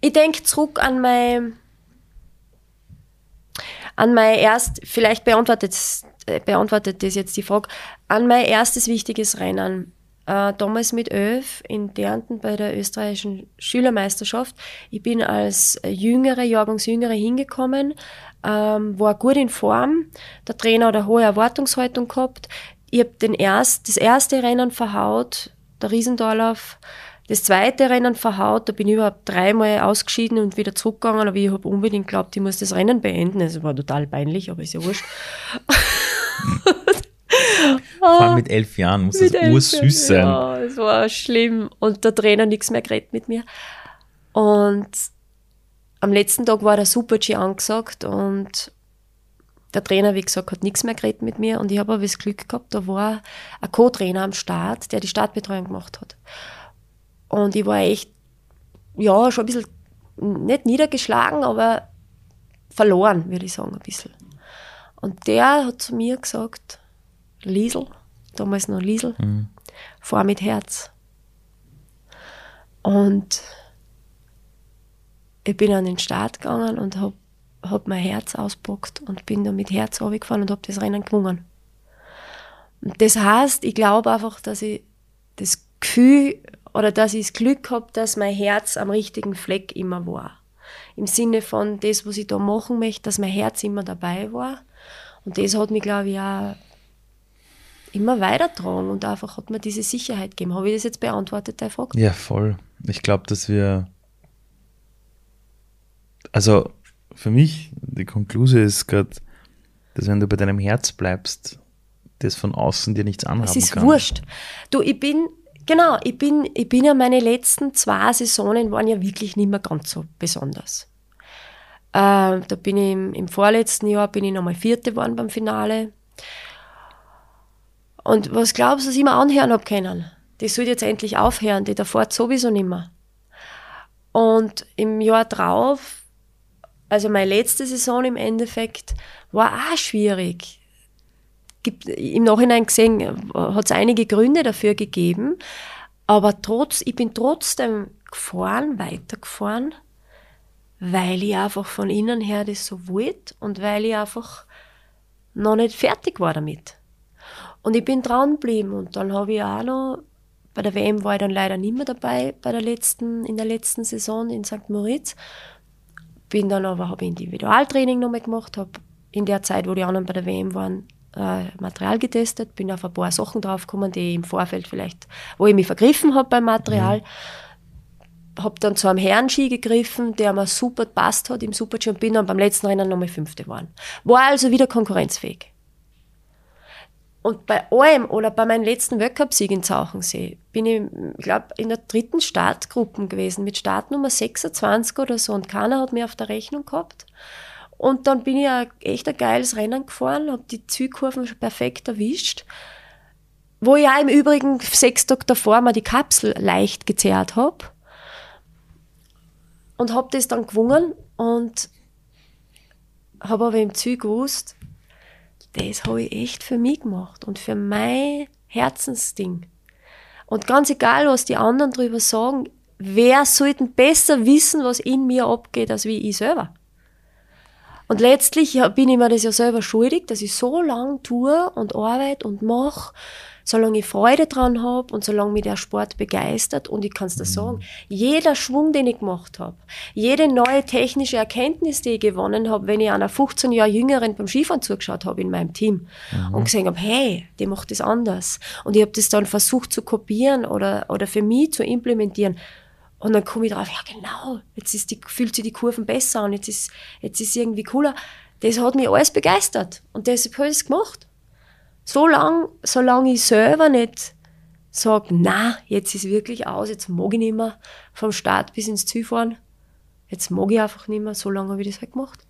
ich denke zurück an mein, an mein erst, vielleicht beantwortet äh, beantwortet das jetzt die Frage, an mein erstes wichtiges Rennen. Äh, damals mit elf in Dernten bei der österreichischen Schülermeisterschaft. Ich bin als Jüngere, Jahrgangsjüngere hingekommen, ähm, war gut in Form. Der Trainer hat eine hohe Erwartungshaltung gehabt. Ich habe erst, das erste Rennen verhaut, der Riesendorlauf. Das zweite Rennen verhaut, da bin ich überhaupt dreimal ausgeschieden und wieder zurückgegangen, aber ich habe unbedingt geglaubt, ich muss das Rennen beenden. Es war total peinlich, aber ist ja wurscht. Vor allem mit elf Jahren muss mit das ursüß sein. Ja, es war schlimm. Und der Trainer nichts mehr geredet mit mir. Und am letzten Tag war der Super-G angesagt und der Trainer, wie gesagt, hat nichts mehr geredet mit mir. Und ich habe aber das Glück gehabt, da war ein Co-Trainer am Start, der die Startbetreuung gemacht hat. Und ich war echt, ja, schon ein bisschen, nicht niedergeschlagen, aber verloren, würde ich sagen, ein bisschen. Und der hat zu mir gesagt, Liesel, damals noch Liesel, mhm. fahr mit Herz. Und ich bin an den Start gegangen und habe hab mein Herz auspackt und bin da mit Herz runtergefahren und habe das Rennen gewonnen. Und das heißt, ich glaube einfach, dass ich das Gefühl oder dass ich das Glück habe, dass mein Herz am richtigen Fleck immer war. Im Sinne von das, was ich da machen möchte, dass mein Herz immer dabei war. Und das hat mich, glaube ich, auch immer weitertragen und einfach hat mir diese Sicherheit gegeben. Habe ich das jetzt beantwortet, deine Frage? Ja, voll. Ich glaube, dass wir, also für mich, die Konklusion ist gerade, dass wenn du bei deinem Herz bleibst, das von außen dir nichts anhaben kann. Es ist kann. wurscht. Du, ich bin, genau, ich bin, ich bin ja meine letzten zwei Saisonen waren ja wirklich nicht mehr ganz so besonders. Äh, da bin ich im, im, vorletzten Jahr bin ich nochmal Vierte geworden beim Finale. Und was glaubst du, dass ich mir anhören habe können? Das soll jetzt endlich aufhören, die davor sowieso nicht mehr. Und im Jahr drauf, also meine letzte Saison im Endeffekt, war auch schwierig gibt, im Nachhinein gesehen, hat es einige Gründe dafür gegeben. Aber trotz, ich bin trotzdem gefahren, weitergefahren, weil ich einfach von innen her das so wollte und weil ich einfach noch nicht fertig war damit. Und ich bin dran geblieben und dann habe ich auch noch, bei der WM war ich dann leider nicht mehr dabei, bei der letzten, in der letzten Saison in St. Moritz. Bin dann aber, habe Individualtraining noch mal gemacht, habe in der Zeit, wo die anderen bei der WM waren, äh, Material getestet, bin auf ein paar Sachen draufgekommen, die im Vorfeld vielleicht, wo ich mich vergriffen habe beim Material. Mhm. Habe dann zu einem Herrenski gegriffen, der mir super passt hat im Super-G und bin dann beim letzten Rennen nochmal Fünfte geworden. War also wieder konkurrenzfähig. Und bei allem oder bei meinem letzten Weltcup-Sieg in Zauchensee bin ich, ich glaube, in der dritten Startgruppe gewesen mit Startnummer 26 oder so und keiner hat mir auf der Rechnung gehabt. Und dann bin ich ein, echt ein geiles Rennen gefahren, habe die Zielkurven schon perfekt erwischt. Wo ich ja im Übrigen sechs Tage davor mal die Kapsel leicht gezerrt habe. Und habe das dann gewungen und habe aber im Ziel gewusst, das habe ich echt für mich gemacht und für mein Herzensding. Und ganz egal, was die anderen drüber sagen, wer sollte besser wissen, was in mir abgeht, als wie ich selber? Und letztlich bin ich mir das ja selber schuldig, dass ich so lang tue und arbeite und mache, solange ich Freude dran habe und solange mich der Sport begeistert. Und ich kann es dir mhm. sagen, jeder Schwung, den ich gemacht habe, jede neue technische Erkenntnis, die ich gewonnen habe, wenn ich einer 15 Jahre Jüngeren beim Skifahren zugeschaut habe in meinem Team mhm. und gesehen habe, hey, die macht das anders. Und ich habe das dann versucht zu kopieren oder, oder für mich zu implementieren. Und dann komme ich drauf, ja genau, jetzt ist die, fühlt sich die Kurven besser an, jetzt ist, jetzt ist irgendwie cooler. Das hat mich alles begeistert und deshalb habe ich es gemacht. So lang, solange ich selber nicht sage, na, jetzt ist wirklich aus, jetzt mag ich nicht mehr vom Start bis ins Ziel fahren. Jetzt mag ich einfach nicht mehr, so lange habe ich das halt gemacht.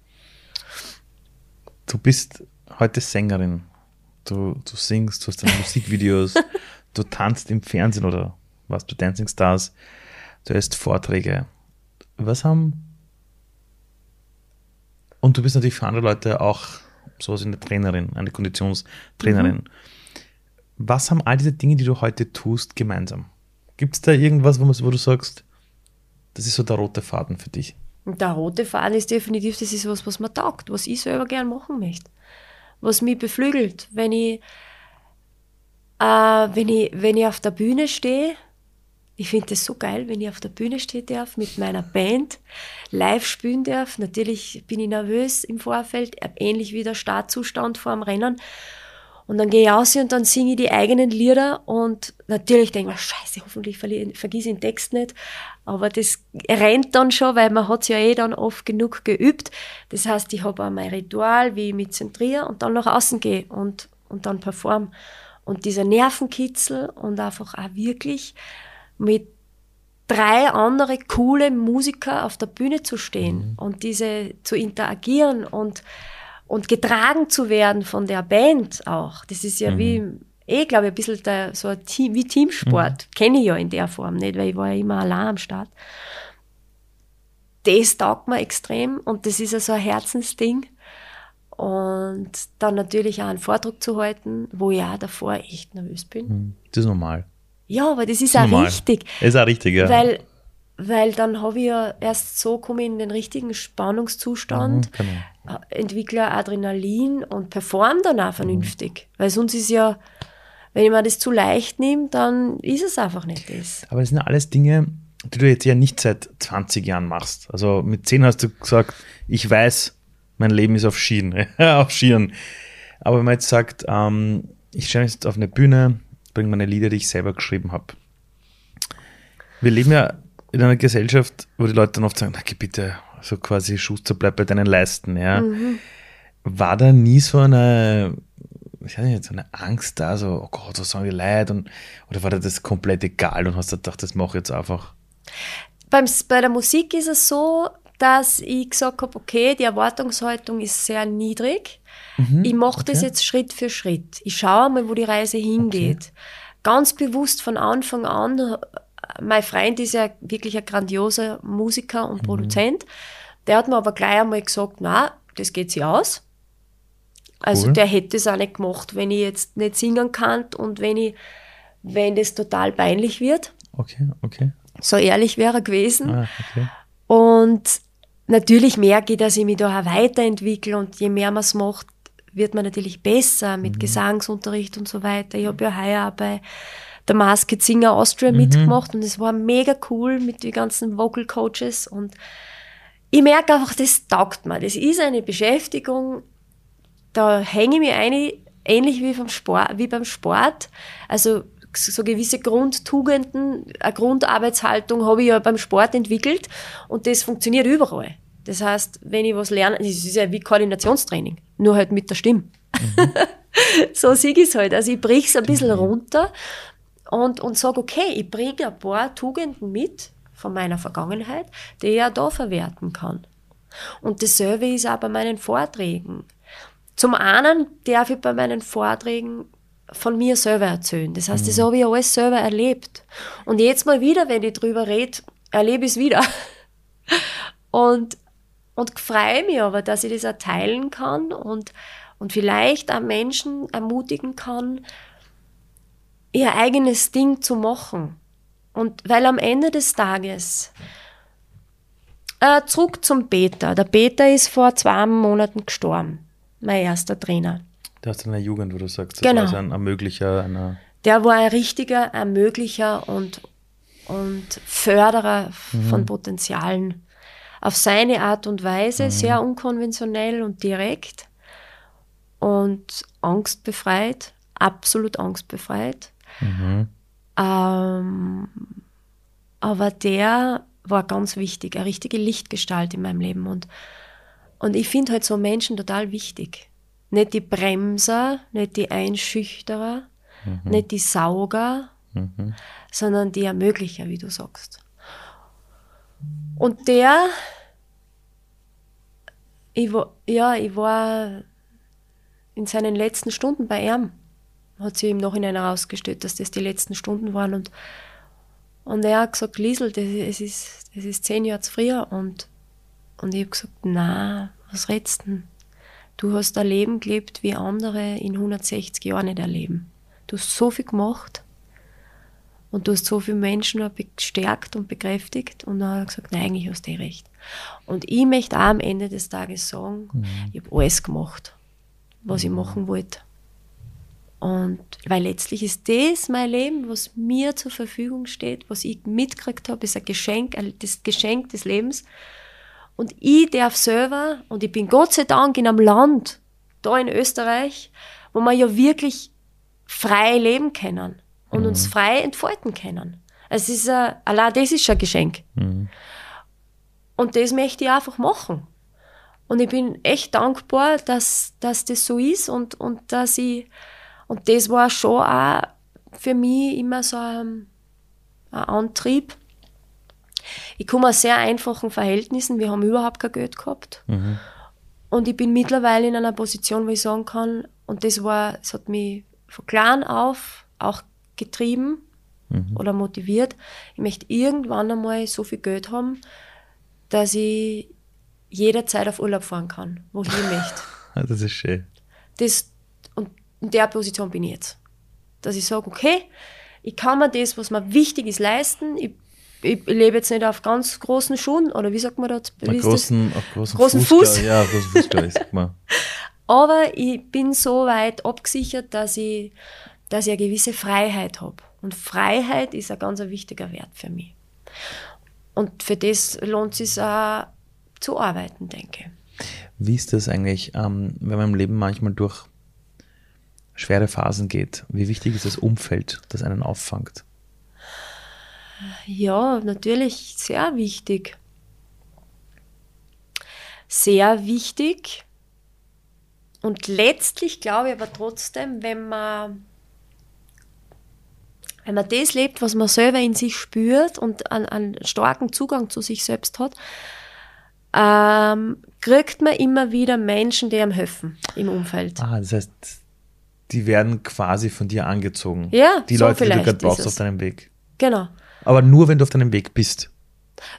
Du bist heute Sängerin. Du, du singst, du hast deine Musikvideos, du tanzt im Fernsehen oder was du Dancing Stars du hältst Vorträge. Was haben. Und du bist natürlich für andere Leute auch sowas wie eine Trainerin, eine Konditionstrainerin. Mhm. Was haben all diese Dinge, die du heute tust, gemeinsam? Gibt es da irgendwas, wo, wo du sagst, das ist so der rote Faden für dich? Der rote Faden ist definitiv, das ist was, was mir taugt, was ich selber gern machen möchte. Was mich beflügelt, wenn ich, äh, wenn ich, wenn ich auf der Bühne stehe ich finde es so geil, wenn ich auf der Bühne stehen darf, mit meiner Band live spielen darf. Natürlich bin ich nervös im Vorfeld, ähnlich wie der Startzustand vor dem Rennen. Und dann gehe ich aus und dann singe ich die eigenen Lieder und natürlich denke ich mir, scheiße, hoffentlich vergesse ich den Text nicht. Aber das rennt dann schon, weil man hat es ja eh dann oft genug geübt. Das heißt, ich habe auch mein Ritual, wie ich mich zentriere und dann nach außen gehe und, und dann perform. Und dieser Nervenkitzel und einfach auch wirklich mit drei andere coole Musiker auf der Bühne zu stehen mhm. und diese zu interagieren und, und getragen zu werden von der Band auch. Das ist ja mhm. wie, eh, glaube ich, ein bisschen der, so ein Team, wie Teamsport. Mhm. Kenne ich ja in der Form nicht, weil ich war ja immer allein am Start. Das taugt mir extrem und das ist ja so ein Herzensding. Und dann natürlich auch einen Vortrag zu halten, wo ich auch davor echt nervös bin. Hm, das ist normal. Ja, aber das ist, auch normal. richtig. Das ist auch richtig, ja. Weil, weil dann habe ich ja erst so komme ich in den richtigen Spannungszustand, mhm, genau. Äh, entwickle Adrenalin und performe dann auch vernünftig. Mhm. Weil sonst ist ja, wenn ich mir das zu leicht nehme, dann ist es einfach nicht das. Aber das sind alles Dinge, die du jetzt ja nicht seit 20 Jahren machst. Also mit 10 hast du gesagt, ich weiß, mein Leben ist auf Schienen. auf Schienen. Aber wenn man jetzt sagt, ähm, ich stelle mich jetzt auf eine Bühne, bringe meine Lieder, die ich selber geschrieben habe. Wir leben ja in einer Gesellschaft, wo die Leute dann oft sagen, na bitte, so quasi Schuster, bleib bei deinen Leisten. Ja. Mhm. War da nie so eine, ich weiß nicht, so eine Angst da, so, oh Gott, was sagen die Leute? Und, oder war dir das komplett egal und hast du gedacht, das mache ich jetzt einfach? Beim, bei der Musik ist es so, dass ich gesagt habe, okay, die Erwartungshaltung ist sehr niedrig. Mhm, ich mache okay. das jetzt Schritt für Schritt. Ich schaue mal, wo die Reise hingeht. Okay. Ganz bewusst von Anfang an, mein Freund ist ja wirklich ein grandioser Musiker und mhm. Produzent. Der hat mir aber gleich einmal gesagt, na, das geht sich aus. Also cool. der hätte es auch nicht gemacht, wenn ich jetzt nicht singen kann und wenn ich, wenn das total peinlich wird. Okay, okay. So ehrlich wäre er gewesen. Ah, okay. Und natürlich merke ich, dass ich mich da auch weiterentwickle und je mehr man es macht, wird man natürlich besser mit mhm. Gesangsunterricht und so weiter. Ich habe ja heuer auch bei der Masked Singer Austria mhm. mitgemacht und es war mega cool mit den ganzen Vocal Coaches und ich merke einfach, das taugt mir. Das ist eine Beschäftigung, da hänge ich mich ein, ähnlich wie, vom Sport, wie beim Sport. Also so gewisse Grundtugenden, eine Grundarbeitshaltung habe ich ja beim Sport entwickelt und das funktioniert überall. Das heißt, wenn ich was lerne, das ist ja wie Koordinationstraining, nur halt mit der Stimme. Mhm. so sehe ich es halt. Also ich brich es ein bisschen mhm. runter und, und sage, okay, ich bringe ein paar Tugenden mit von meiner Vergangenheit, die ich ja da verwerten kann. Und dasselbe ist auch bei meinen Vorträgen. Zum einen darf ich bei meinen Vorträgen von mir selber erzählen. Das heißt, das mhm. habe ich alles selber erlebt. Und jetzt mal wieder, wenn ich drüber rede, erlebe ich es wieder. Und, und freue mich aber, dass ich das auch teilen kann und, und vielleicht auch Menschen ermutigen kann, ihr eigenes Ding zu machen. Und weil am Ende des Tages, äh, zurück zum Peter. Der Peter ist vor zwei Monaten gestorben, mein erster Trainer. Der aus deiner Jugend, wo du sagst, das genau. war also ein Ermöglicher einer. Der war ein richtiger Ermöglicher und, und Förderer mhm. von Potenzialen. Auf seine Art und Weise, mhm. sehr unkonventionell und direkt und angstbefreit, absolut angstbefreit. Mhm. Ähm, aber der war ganz wichtig, eine richtige Lichtgestalt in meinem Leben. Und, und ich finde halt so Menschen total wichtig. Nicht die Bremser, nicht die Einschüchterer, mhm. nicht die Sauger, mhm. sondern die Ermöglicher, wie du sagst. Und der, ich war, ja, ich war in seinen letzten Stunden bei ihm, hat sich im Nachhinein herausgestellt, dass das die letzten Stunden waren und, und er hat gesagt, Liesel, das, es, ist, das ist zehn Jahre zu früher und, und ich habe gesagt, na, was redst du denn? Du hast ein Leben gelebt, wie andere in 160 Jahren nicht erleben. Du hast so viel gemacht und du hast so viele Menschen gestärkt und bekräftigt und dann hat er gesagt, nein, eigentlich hast du eh recht. Und ich möchte auch am Ende des Tages sagen, mhm. ich habe alles gemacht, was mhm. ich machen wollte. Und weil letztlich ist das mein Leben, was mir zur Verfügung steht, was ich mitgekriegt habe, ist ein Geschenk, das Geschenk des Lebens. Und ich darf selber, und ich bin Gott sei Dank in einem Land, da in Österreich, wo wir ja wirklich frei leben können und mhm. uns frei entfalten können. Es ist ein, allein das ist ein Geschenk. Mhm. Und das möchte ich einfach machen. Und ich bin echt dankbar, dass, dass das so ist und, und dass ich, und das war schon auch für mich immer so ein, ein Antrieb, ich komme aus sehr einfachen Verhältnissen. Wir haben überhaupt kein Geld gehabt. Mhm. Und ich bin mittlerweile in einer Position, wo ich sagen kann, und das war, es hat mich von klein auf auch getrieben mhm. oder motiviert. Ich möchte irgendwann einmal so viel Geld haben, dass ich jederzeit auf Urlaub fahren kann, wo ich möchte. Das ist schön. Das, und in der Position bin ich jetzt. Dass ich sage, okay, ich kann mir das, was mir wichtig ist, leisten. Ich, ich, ich lebe jetzt nicht auf ganz großen Schuhen, oder wie sagt man das? Das? großen, einen großen, Großen Fuß. Ja, großen Fuß, glaube ich, sagt man. Aber ich bin so weit abgesichert, dass ich, dass ich eine gewisse Freiheit habe. Und Freiheit ist ein ganz wichtiger Wert für mich. Und für das lohnt es sich auch zu arbeiten, denke ich. Wie ist das eigentlich, ähm, wenn man im Leben manchmal durch schwere Phasen geht? Wie wichtig ist das Umfeld, das einen auffangt? Ja, natürlich sehr wichtig. Sehr wichtig. Und letztlich glaube ich aber trotzdem, wenn man, wenn man das lebt, was man selber in sich spürt und einen, einen starken Zugang zu sich selbst hat, ähm, kriegt man immer wieder Menschen, die einem helfen im Umfeld. Ah, das heißt, die werden quasi von dir angezogen. Ja, Die so Leute, die du gerade brauchst auf deinem Weg. Genau. Aber nur, wenn du auf deinem Weg bist.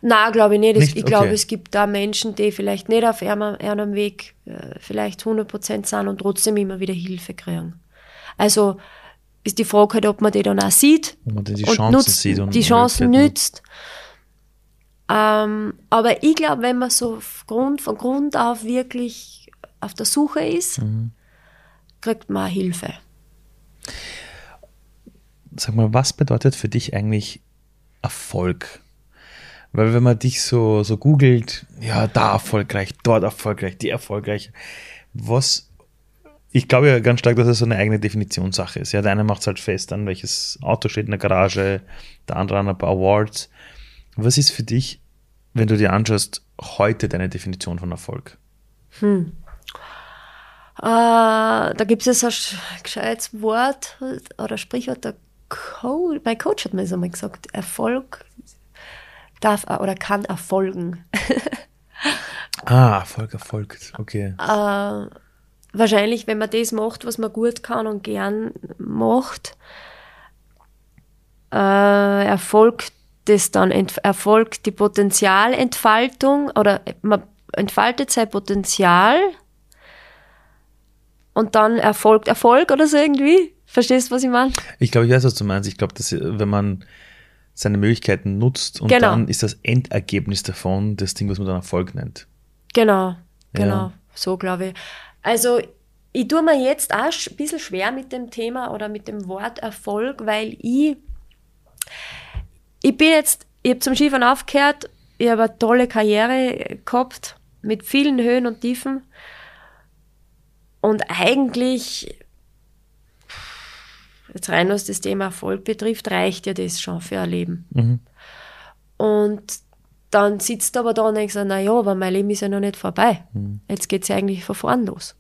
Na, glaube ich nicht. Nicht? Ich glaube, Okay. es gibt da Menschen, die vielleicht nicht auf einem, Weg äh, vielleicht 100% sind und trotzdem immer wieder Hilfe kriegen. Also ist die Frage halt, ob man die dann auch sieht Wo man die und Chancen nutzt, sieht und die Chancen nützt. Ähm, aber ich glaube, wenn man so Grund, von Grund auf wirklich auf der Suche ist, Mhm. kriegt man Hilfe. Sag mal, was bedeutet für dich eigentlich Erfolg? Weil wenn man dich so, so googelt, ja, da erfolgreich, dort erfolgreich, die erfolgreich, was, ich glaube ja ganz stark, dass es so eine eigene Definitionssache ist. Ja, der eine macht es halt fest an, welches Auto steht in der Garage, der andere an ein paar Awards. Was ist für dich, wenn du dir anschaust, heute deine Definition von Erfolg? Äh, da gibt es ein sch- gescheites Wort oder Sprichwort, der Co mein Coach hat mir das einmal gesagt, Erfolg darf oder kann erfolgen. Ah, Erfolg erfolgt, okay. äh, wahrscheinlich, wenn man das macht, was man gut kann und gern macht, äh, erfolgt das dann, erfolgt die Potenzialentfaltung oder man entfaltet sein Potenzial und dann erfolgt Erfolg oder so irgendwie. Verstehst du, was ich meine? Ich glaube, ich weiß, was du meinst. Ich glaube, dass äh, wenn man seine Möglichkeiten nutzt und Genau. dann ist das Endergebnis davon das Ding, was man dann Erfolg nennt. Genau, genau, Ja. so glaube ich. Also ich tue mir jetzt auch ein bisschen schwer mit dem Thema oder mit dem Wort Erfolg, weil ich, ich bin jetzt, ich habe zum Skifahren aufgehört, ich habe eine tolle Karriere gehabt mit vielen Höhen und Tiefen und eigentlich, jetzt rein was das Thema Erfolg betrifft, reicht ja das schon für ein Leben. Mhm. Und dann sitzt aber da und denkst, na ja, aber mein Leben ist ja noch nicht vorbei. Mhm. Jetzt geht es ja eigentlich von vorn los.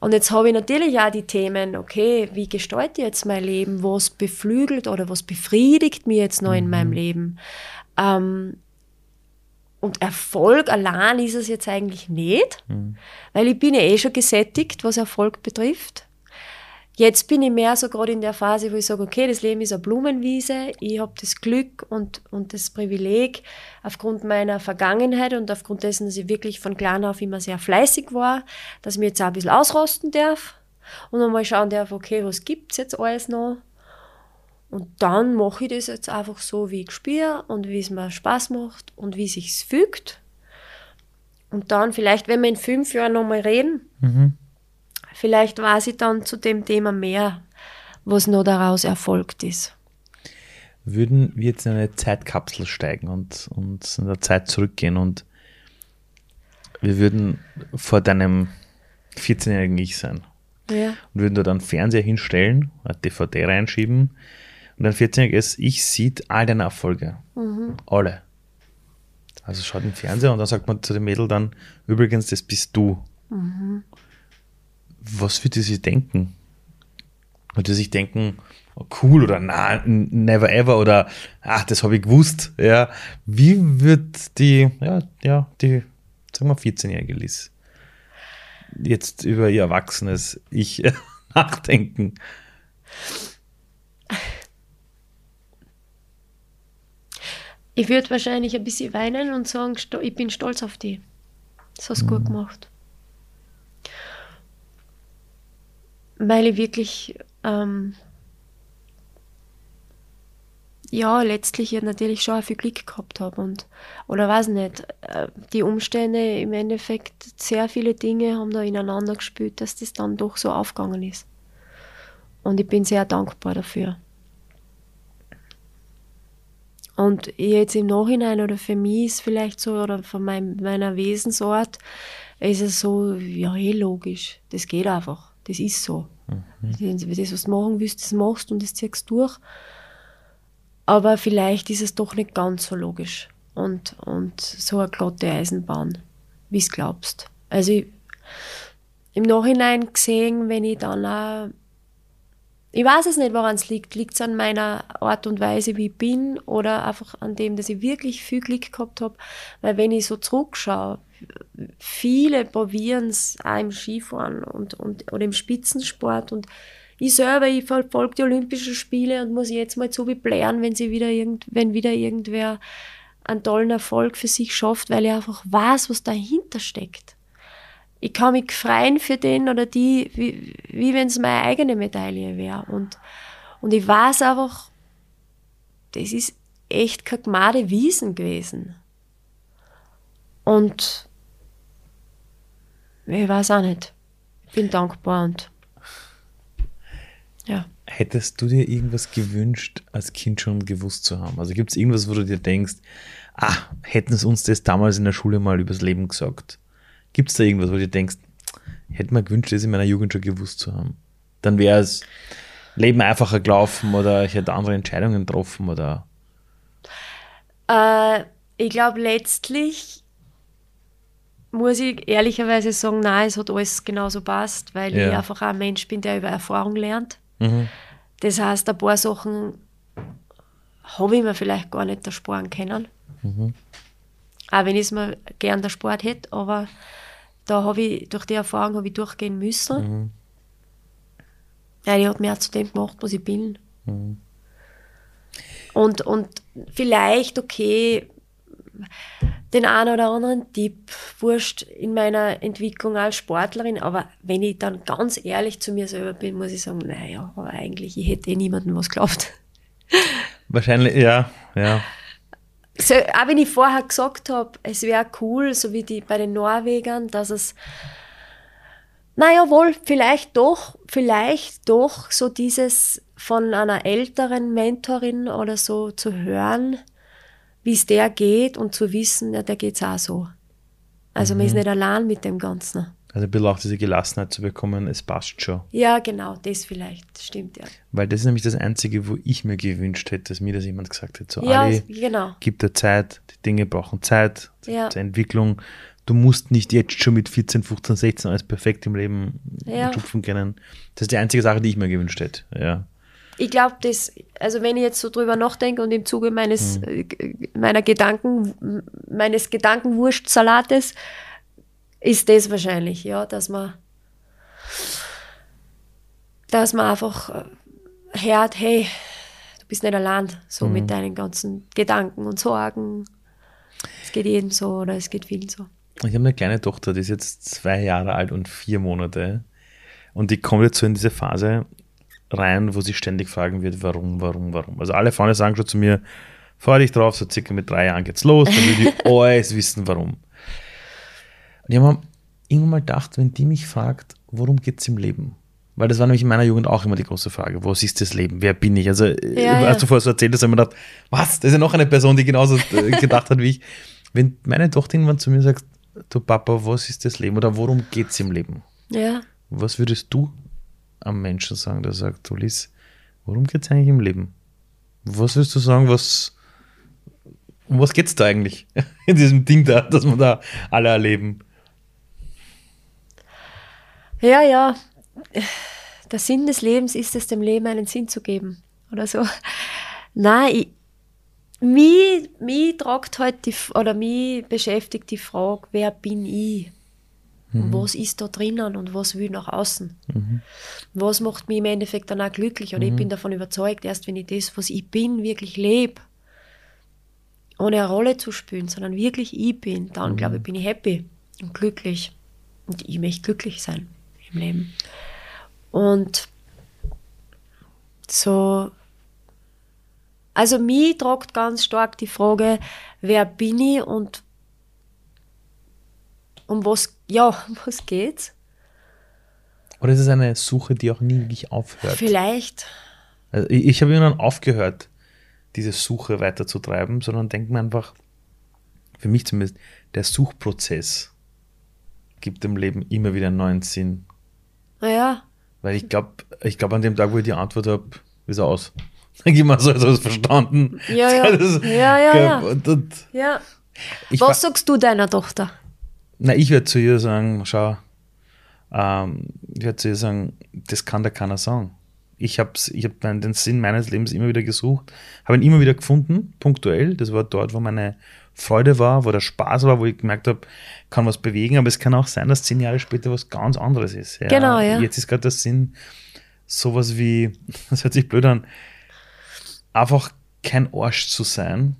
Und jetzt habe ich natürlich auch die Themen, okay, wie gestalte ich jetzt mein Leben? Was beflügelt oder was befriedigt mir jetzt noch in meinem Leben? Ähm, und Erfolg allein ist es jetzt eigentlich nicht, weil ich bin ja eh schon gesättigt, was Erfolg betrifft. Jetzt bin ich mehr so gerade in der Phase, wo ich sage, okay, das Leben ist eine Blumenwiese. Ich habe das Glück und, und das Privileg, aufgrund meiner Vergangenheit und aufgrund dessen, dass ich wirklich von klein auf immer sehr fleißig war, dass ich mich jetzt auch ein bisschen ausrosten darf und einmal schauen darf, okay, was gibt's jetzt alles noch? Und dann mache ich das jetzt einfach so, wie ich spüre und wie es mir Spaß macht und wie es sich fügt. Und dann vielleicht, wenn wir in fünf Jahren nochmal reden, vielleicht weiß ich dann zu dem Thema mehr, was noch daraus erfolgt ist. Würden wir jetzt in eine Zeitkapsel steigen und, und in der Zeit zurückgehen und wir würden vor deinem 14-jährigen Ich sein Ja. und würden dort einen Fernseher hinstellen, eine DVD reinschieben und ein 14-jähriges Ich sieht all deine Erfolge. Alle. Also schaut im Fernseher und dann sagt man zu dem Mädel dann, übrigens, das bist du. Was würde sie denken? Würde sie sich denken, oh, cool oder na, never ever oder ach, das habe ich gewusst. Ja. Wie wird die, ja, ja, die, sagen wir 14-jährige Liz jetzt über ihr erwachsenes Ich nachdenken? Ich würde wahrscheinlich ein bisschen weinen und sagen, ich bin stolz auf dich. Das hast du gut gemacht. Weil ich wirklich, ähm, ja, letztlich natürlich schon viel Glück gehabt habe und, oder weiß nicht, äh, die Umstände im Endeffekt, sehr viele Dinge haben da ineinander gespielt, dass das dann doch so aufgegangen ist. Und ich bin sehr dankbar dafür. Und jetzt im Nachhinein oder für mich ist vielleicht so, oder von meinem, meiner Wesensart, ist es so, ja, eh logisch. Das geht einfach. Das ist so. Mhm. Das, was du machen willst, das machst und das ziehst du durch. Aber vielleicht ist es doch nicht ganz so logisch. Und, und so eine glatte Eisenbahn, wie es glaubst. Also ich, im Nachhinein gesehen, wenn ich dann auch ich weiß es nicht, woran es liegt. Liegt es an meiner Art und Weise, wie ich bin, oder einfach an dem, dass ich wirklich viel Glück gehabt habe? Weil wenn ich so zurückschaue, viele probieren es auch im Skifahren und, und, oder im Spitzensport und ich selber, ich verfolge die Olympischen Spiele und muss jetzt mal so wie blären, wenn sie wieder irgend, wenn wieder irgendwer einen tollen Erfolg für sich schafft, weil ich einfach weiß, was dahinter steckt ich kann mich freuen für den oder die, wie, wie wenn es meine eigene Medaille wäre. Und, und ich weiß einfach, das ist echt keine gemade Wiesen gewesen. Und ich weiß auch nicht. Ich bin dankbar und ja. Hättest du dir irgendwas gewünscht, als Kind schon gewusst zu haben? Also gibt es irgendwas, wo du dir denkst, ah, hätten es uns das damals in der Schule mal übers Leben gesagt? Gibt es da irgendwas, wo du denkst, ich hätte mir gewünscht, das in meiner Jugend schon gewusst zu haben? Dann wäre es Leben einfacher gelaufen oder ich hätte andere Entscheidungen getroffen oder. Äh, ich glaube, letztlich muss ich ehrlicherweise sagen, nein, es hat alles genauso passt, weil ja. ich einfach ein Mensch bin, der über Erfahrung lernt. Mhm. Das heißt, ein paar Sachen habe ich mir vielleicht gar nicht ersparen können. Mhm. Auch wenn ich es mir gern der Sport hätte, aber da habe ich, durch die Erfahrung habe ich durchgehen müssen. Mhm. Ja, die hat mir auch zu dem gemacht, was ich bin. Mhm. Und, und vielleicht, okay, den einen oder anderen Tipp, wurscht in meiner Entwicklung als Sportlerin, aber wenn ich dann ganz ehrlich zu mir selber bin, muss ich sagen, naja, aber eigentlich, ich hätte eh niemandem was geglaubt. Wahrscheinlich, ja, ja so, auch wenn ich vorher gesagt habe, es wäre cool, so wie die bei den Norwegern, dass es, naja, wohl, vielleicht doch, vielleicht doch so dieses von einer älteren Mentorin oder so zu hören, wie es der geht und zu wissen, ja, der geht's auch so. Also mhm. man ist mhm. nicht allein mit dem Ganzen. Also ein bisschen auch diese Gelassenheit zu bekommen, es passt schon. Ja, genau, das vielleicht, stimmt, ja. Weil das ist nämlich das Einzige, wo ich mir gewünscht hätte, dass mir das jemand gesagt hätte. So, ja, Ali, genau. gib dir Zeit, die Dinge brauchen Zeit, ja. zur Entwicklung. Du musst nicht jetzt schon mit 14, 15, 16 alles perfekt im Leben ja. schupfen können. Das ist die einzige Sache, die ich mir gewünscht hätte, ja. Ich glaube, das, also wenn ich jetzt so drüber nachdenke und im Zuge meines, hm. meiner Gedanken, meines Gedankenwurstsalates, ist das wahrscheinlich, ja, dass man, dass man einfach äh, hört, hey, du bist nicht allein, so mhm. mit deinen ganzen Gedanken und Sorgen. Es geht jedem so oder es geht vielen so. Ich habe eine kleine Tochter, die ist jetzt zwei Jahre alt und vier Monate. Und die kommt jetzt so in diese Phase rein, wo sie ständig fragen wird, warum, warum, warum. Also alle Freunde sagen schon zu mir, freu dich drauf, so circa mit drei Jahren geht's los, dann will die alles wissen, warum. Ich habe irgendwann mal gedacht, wenn die mich fragt, worum geht es im Leben? Weil das war nämlich in meiner Jugend auch immer die große Frage. Was ist das Leben? Wer bin ich? Also, ja, als ja. du vorher so erzählt hast, habe ich mir gedacht, was? Das ist ja noch eine Person, die genauso äh, gedacht hat wie ich. Wenn meine Tochter irgendwann zu mir sagt, du Papa, was ist das Leben? Oder worum geht es im Leben? Ja. Was würdest du am Menschen sagen, der sagt, du Liz, worum geht es eigentlich im Leben? Was würdest du sagen, was, um was geht es da eigentlich? In diesem Ding da, das wir da alle erleben? Ja, ja. Der Sinn des Lebens ist es, dem Leben einen Sinn zu geben. Oder so. Nein, ich, mich, mich tragt halt die, oder mich beschäftigt die Frage, wer bin ich? Mhm. Was ist da drinnen und was will nach außen? Mhm. Was macht mich im Endeffekt dann auch glücklich? Und mhm. ich bin davon überzeugt, erst wenn ich das, was ich bin, wirklich lebe, ohne eine Rolle zu spielen, sondern wirklich ich bin, dann mhm. glaube ich, bin ich happy und glücklich. Und ich möchte glücklich sein im Leben. Und so, also mich tragt ganz stark die Frage, wer bin ich und um was, ja, um was geht's? Oder ist es eine Suche, die auch nie wirklich aufhört? Vielleicht. Also ich ich habe irgendwann aufgehört, diese Suche weiterzutreiben, sondern denke mir einfach, für mich zumindest, der Suchprozess gibt dem Leben immer wieder einen neuen Sinn. Naja, Weil ich glaube, ich glaube, an dem Tag, wo ich die Antwort habe, ist er aus. Dann geh mal so, als ich verstanden. Ja, ja. Das- Ja, ja, ja. Und, und ja. ich Was wa- sagst du deiner Tochter? Na, ich werde zu ihr sagen, schau, ähm, ich werde zu ihr sagen, das kann da keiner sagen. Ich habe ich hab den Sinn meines Lebens immer wieder gesucht, habe ihn immer wieder gefunden, punktuell. Das war dort, wo meine Freude war, wo der Spaß war, wo ich gemerkt habe, kann was bewegen, aber es kann auch sein, dass zehn Jahre später was ganz anderes ist. Ja, Genau, ja. Jetzt ist gerade der Sinn, sowas wie, das hört sich blöd an, einfach kein Arsch zu sein,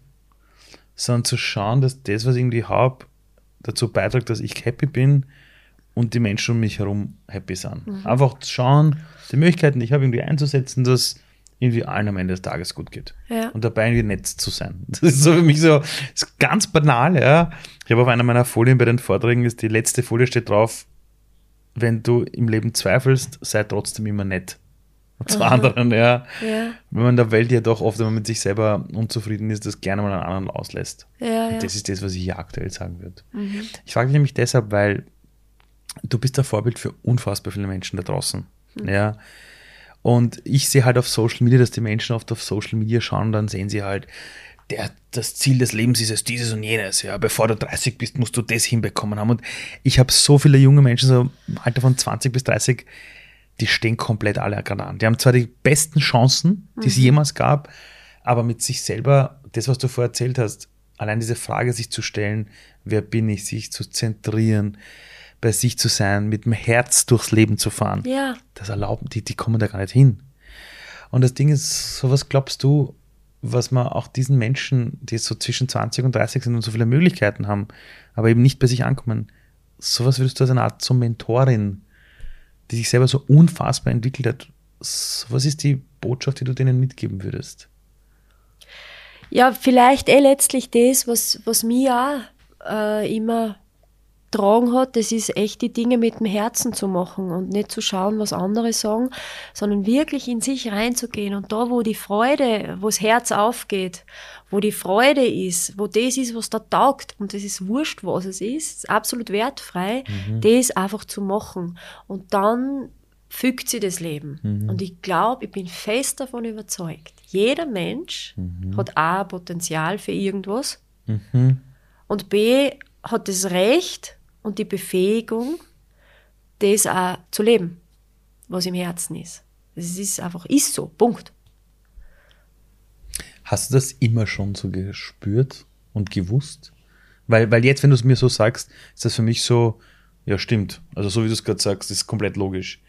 sondern zu schauen, dass das, was ich irgendwie habe, dazu beiträgt, dass ich happy bin und die Menschen um mich herum happy sind. Mhm. Einfach zu schauen, die Möglichkeiten, die ich habe, irgendwie einzusetzen, dass irgendwie allen am Ende des Tages gut geht. Ja. Und dabei irgendwie nett zu sein. Das ist so für mich so, ganz banal, ja. Ich habe auf einer meiner Folien bei den Vorträgen, ist die letzte Folie steht drauf, wenn du im Leben zweifelst, sei trotzdem immer nett. Und zu anderen, ja. Ja, Wenn man in der Welt ja doch oft, wenn man mit sich selber unzufrieden ist, das gerne mal an anderen auslässt. ja. Und das ist das, was ich hier aktuell sagen würde. Ich frage dich nämlich deshalb, weil du bist ein Vorbild für unfassbar viele Menschen da draußen. Ja. Und ich sehe halt auf Social Media, dass die Menschen oft auf Social Media schauen und dann sehen sie halt, der, das Ziel des Lebens ist es dieses und jenes. Ja, bevor du 30 bist, musst du das hinbekommen haben. Und ich habe so viele junge Menschen, so im Alter von 20 bis 30, die stehen komplett alle gerade an. Die haben zwar die besten Chancen, die es jemals gab, aber mit sich selber, das, was du vorher erzählt hast, allein diese Frage sich zu stellen, wer bin ich, sich zu zentrieren, bei sich zu sein, mit dem Herz durchs Leben zu fahren. Ja. Das erlauben, die, die kommen da gar nicht hin. Und das Ding ist, so was glaubst du, was man auch diesen Menschen, die so zwischen 20 und 30 sind und so viele Möglichkeiten haben, aber eben nicht bei sich ankommen, sowas würdest du als eine Art so Mentorin, die sich selber so unfassbar entwickelt hat, so, was ist die Botschaft, die du denen mitgeben würdest? Ja, vielleicht eh letztlich das, was, was mich auch äh, immer tragen hat, das ist echt die Dinge mit dem Herzen zu machen und nicht zu schauen, was andere sagen, sondern wirklich in sich reinzugehen und da, wo die Freude, wo das Herz aufgeht, wo die Freude ist, wo das ist, was da taugt und das ist wurscht, was es ist, absolut wertfrei, das einfach zu machen und dann fügt sie das Leben. Und ich glaube, ich bin fest davon überzeugt, jeder Mensch hat A, Potenzial für irgendwas und B, hat das Recht und die Befähigung, das auch zu leben, was im Herzen ist. Es ist einfach, ist so, Punkt. Hast du das immer schon so gespürt und gewusst? Weil, weil jetzt, wenn du es mir so sagst, ist das für mich so, ja stimmt. Also so wie du es gerade sagst, ist komplett logisch.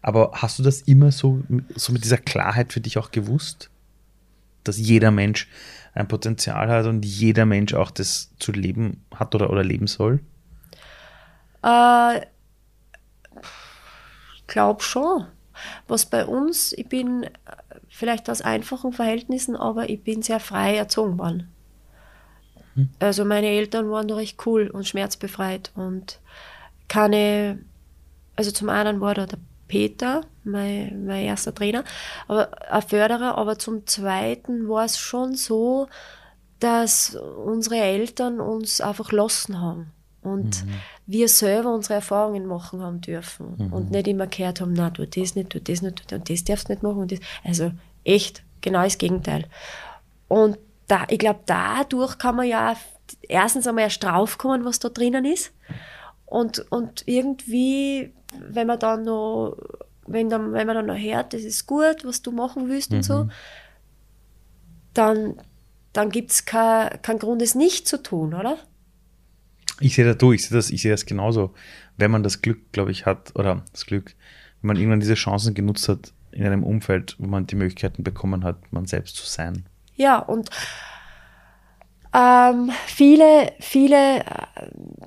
Aber hast du das immer so, so mit dieser Klarheit für dich auch gewusst? Dass jeder Mensch ein Potenzial hat und jeder Mensch auch das zu leben hat oder, oder leben soll? Äh, ich glaube schon. Was bei uns, ich bin äh, vielleicht aus einfachen Verhältnissen, aber ich bin sehr frei erzogen worden. Also meine Eltern waren recht cool und schmerzbefreit und keine, also zum einen war da der Peter, mein, mein erster Trainer, aber ein Förderer, aber zum zweiten war es schon so, dass unsere Eltern uns einfach lassen haben und wir selber unsere Erfahrungen machen haben dürfen und nicht immer gehört haben, na, tu das nicht, tu das nicht, tu das, und das darfst du nicht machen und das. Also echt, genau das Gegenteil. Und da, ich glaube, dadurch kann man ja erstens einmal erst draufkommen, was da drinnen ist. Und, und irgendwie, wenn man dann noch, wenn, dann, wenn man dann noch hört, das ist gut, was du machen willst und so, dann, dann gibt es keinen kein Grund, es nicht zu tun, oder? Ich sehe das, du, ich sehe das, ich sehe das genauso. Wenn man das Glück, glaube ich, hat, oder das Glück, wenn man irgendwann diese Chancen genutzt hat in einem Umfeld, wo man die Möglichkeiten bekommen hat, man selbst zu sein. Ja, und ähm, viele, viele, äh,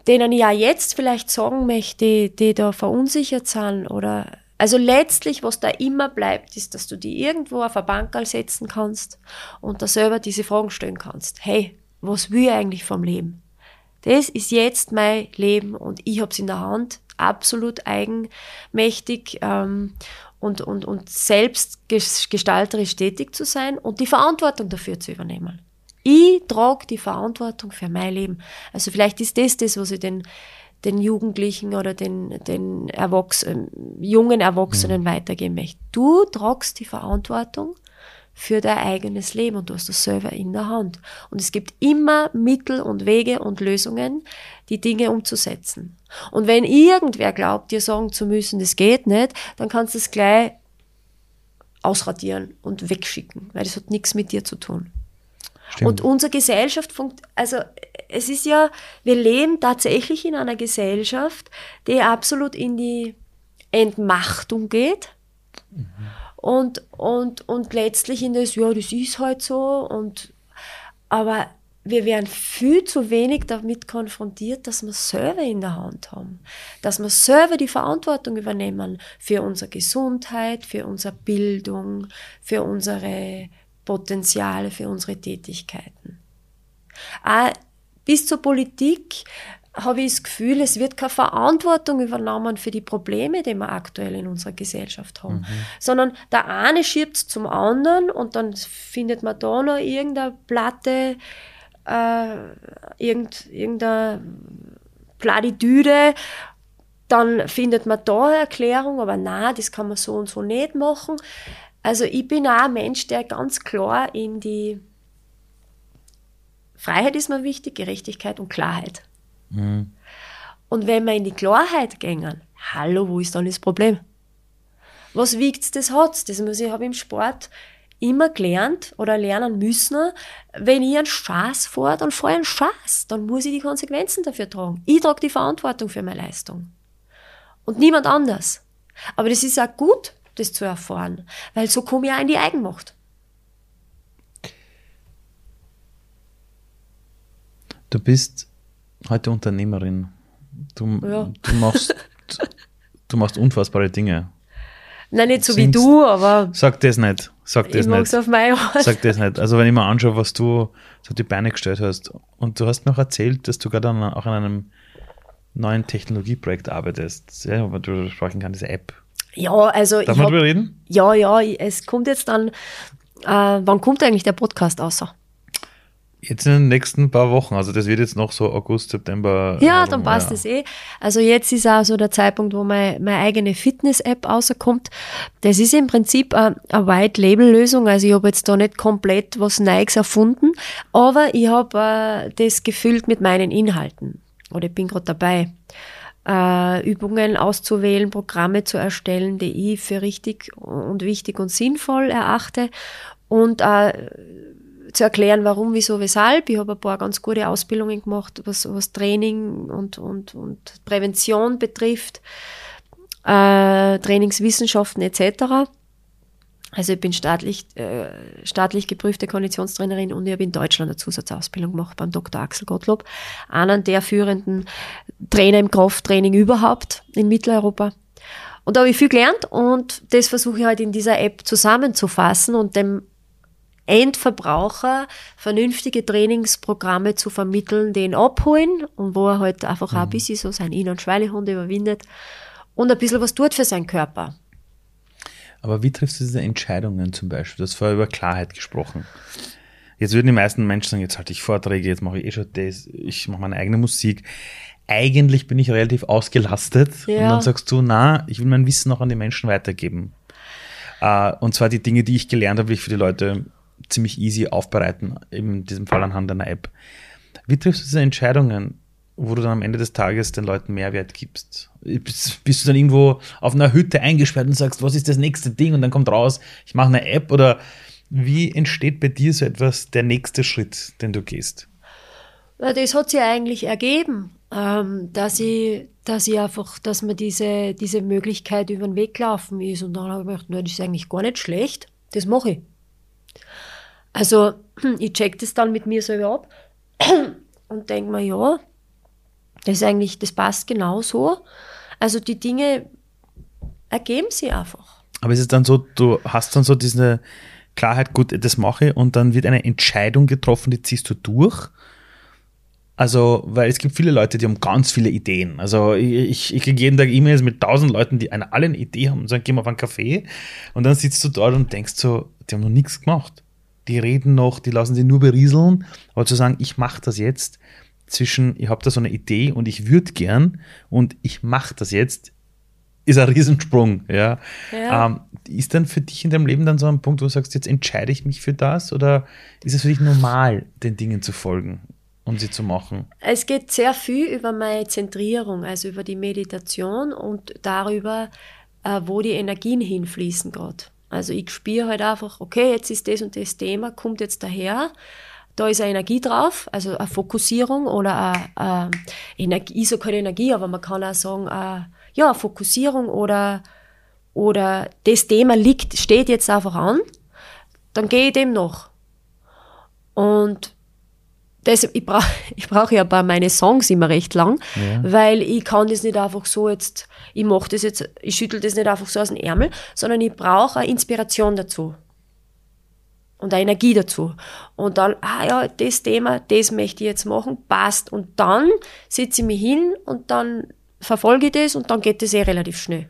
denen ich ja jetzt vielleicht sagen möchte, die, die da verunsichert sind oder Also letztlich, was da immer bleibt, ist, dass du die irgendwo auf eine Bank setzen kannst und da selber diese Fragen stellen kannst. Hey, was will ich eigentlich vom Leben? Das ist jetzt mein Leben und ich habe es in der Hand, absolut eigenmächtig ähm, und, und, und selbst gestalterisch tätig zu sein und die Verantwortung dafür zu übernehmen. Ich trage die Verantwortung für mein Leben. Also vielleicht ist das das, was ich den den Jugendlichen oder den, den Erwachsenen, jungen Erwachsenen mhm. weitergeben möchte. Du tragst die Verantwortung für dein eigenes Leben und du hast das selber in der Hand. Und es gibt immer Mittel und Wege und Lösungen, die Dinge umzusetzen. Und wenn irgendwer glaubt, dir sagen zu müssen, das geht nicht, dann kannst du es gleich ausradieren und wegschicken, weil das hat nichts mit dir zu tun. Stimmt. Und unsere Gesellschaft funkt, also es ist ja, wir leben tatsächlich in einer Gesellschaft, die absolut in die Entmachtung geht. Mhm. Und, und, und letztlich in das, ja, das ist halt so. Und, aber wir werden viel zu wenig damit konfrontiert, dass wir selber in der Hand haben. Dass wir selber die Verantwortung übernehmen für unsere Gesundheit, für unsere Bildung, für unsere Potenziale für unsere Tätigkeiten. Auch bis zur Politik habe ich das Gefühl, es wird keine Verantwortung übernommen für die Probleme, die wir aktuell in unserer Gesellschaft haben, mhm. sondern der eine schiebt es zum anderen und dann findet man da noch irgendeine Platte, äh, irgend, irgendeine Platitüde, dann findet man da eine Erklärung, aber na, das kann man so und so nicht machen. Also ich bin auch ein Mensch, der ganz klar in die Freiheit ist mir wichtig, Gerechtigkeit und Klarheit. Mhm. Und wenn wir in die Klarheit gehen, hallo, wo ist dann das Problem? Was wiegt das hat? Das muss ich habe im Sport immer gelernt oder lernen müssen, wenn ich einen Spaß fahre, dann fahre ich einen Spaß. Dann muss ich die Konsequenzen dafür tragen. Ich trage die Verantwortung für meine Leistung. Und niemand anders. Aber das ist auch gut, das zu erfahren, weil so komme ich auch in die Eigenmacht. Du bist heute Unternehmerin. Du, ja. du, machst, du machst unfassbare Dinge. Nein, nicht so Singst, wie du, aber. Sag das nicht. Sag das ich nicht. auf meine Art. Sag das nicht. Also, wenn ich mir anschaue, was du so die Beine gestellt hast, und du hast mir auch erzählt, dass du gerade auch an einem neuen Technologieprojekt arbeitest, ja, aber du sprechen kannst, diese App. Ja, also. Darf man drüber reden? Ja, ja, es kommt jetzt dann. Äh, wann kommt eigentlich der Podcast außer? Jetzt in den nächsten paar Wochen, also das wird jetzt noch so August, September. Ja, dann passt ja. es eh. Also jetzt ist auch so der Zeitpunkt, wo mein, meine eigene Fitness-App rauskommt. Das ist im Prinzip eine, eine White-Label-Lösung. Also ich habe jetzt da nicht komplett was Neues erfunden, aber ich habe äh, das gefüllt mit meinen Inhalten. Oder ich bin gerade dabei äh, Übungen auszuwählen, Programme zu erstellen, die ich für richtig und wichtig und sinnvoll erachte und äh, zu erklären, warum, wieso, weshalb. Ich habe ein paar ganz gute Ausbildungen gemacht, was, was Training und, und, und Prävention betrifft, äh, Trainingswissenschaften etc. Also ich bin staatlich, äh, staatlich geprüfte Konditionstrainerin und ich habe in Deutschland eine Zusatzausbildung gemacht beim Dr. Axel Gottlob, einer der führenden Trainer im Krafttraining überhaupt in Mitteleuropa. Und da habe ich viel gelernt und das versuche ich halt in dieser App zusammenzufassen und dem Endverbraucher vernünftige Trainingsprogramme zu vermitteln, den abholen und wo er halt einfach mhm. auch ein bisschen so sein In- und Schweinehund überwindet und ein bisschen was tut für seinen Körper. Aber wie triffst du diese Entscheidungen zum Beispiel? Du hast vorher über Klarheit gesprochen. Jetzt würden die meisten Menschen sagen, jetzt halte ich Vorträge, jetzt mache ich eh schon das, ich mache meine eigene Musik. Eigentlich bin ich relativ ausgelastet. Ja. Und dann sagst du, na, ich will mein Wissen noch an die Menschen weitergeben. Uh, und zwar die Dinge, die ich gelernt habe, will ich für die Leute ziemlich easy aufbereiten, in diesem Fall anhand einer App. Wie triffst du diese Entscheidungen? wo du dann am Ende des Tages den Leuten Mehrwert gibst? Bist, bist, du dann irgendwo auf einer Hütte eingesperrt und sagst, was ist das nächste Ding? Und dann kommt raus, ich mache eine App oder wie entsteht bei dir so etwas, der nächste Schritt, den du gehst? Das hat sich eigentlich ergeben, ähm, dass ich, dass ich einfach, dass mir diese, diese Möglichkeit über den Weg laufen ist. Und dann habe ich gedacht, na, das ist eigentlich gar nicht schlecht, das mache ich. Also ich check das dann mit mir selber ab und denke mir, ja, das ist eigentlich, das passt genau so. Also die Dinge ergeben sie einfach. Aber ist es dann so, du hast dann so diese Klarheit, gut, das mache ich und dann wird eine Entscheidung getroffen, die ziehst du durch? Also, weil es gibt viele Leute, die haben ganz viele Ideen. Also, ich, ich kriege jeden Tag E-Mails mit tausend Leuten, die eine, alle eine Idee haben und sagen, geh mal auf einen Kaffee. Und dann sitzt du dort und denkst so, die haben noch nichts gemacht. Die reden noch, die lassen sich nur berieseln. Aber zu sagen, ich mache das jetzt zwischen, ich habe da so eine Idee und ich würde gern und ich mache das jetzt, ist ein Riesensprung. Ja. ja. Ähm, ist dann für dich in deinem Leben dann so ein Punkt, wo du sagst, jetzt entscheide ich mich für das oder ist es für dich normal, den Dingen zu folgen? um sie zu machen? Es geht sehr viel über meine Zentrierung, also über die Meditation und darüber, äh, wo die Energien hinfließen gerade. Also ich spüre halt einfach, okay, jetzt ist das und das Thema, kommt jetzt daher. Da ist eine Energie drauf, also eine Fokussierung oder eine, eine Energie, so keine Energie, aber man kann auch sagen, eine, ja, eine Fokussierung oder, oder das Thema liegt, steht jetzt einfach an, dann gehe ich dem noch. Und das, ich brauche ich brauch ja bei meinen Songs immer recht lang, ja. weil ich kann das nicht einfach so jetzt, ich mache das jetzt, ich schüttel das nicht einfach so aus dem Ärmel, sondern ich brauche eine Inspiration dazu. Und eine Energie dazu. Und dann, ah ja, das Thema, das möchte ich jetzt machen, passt. Und dann sitze ich mich hin und dann verfolge ich das und dann geht das eh relativ schnell.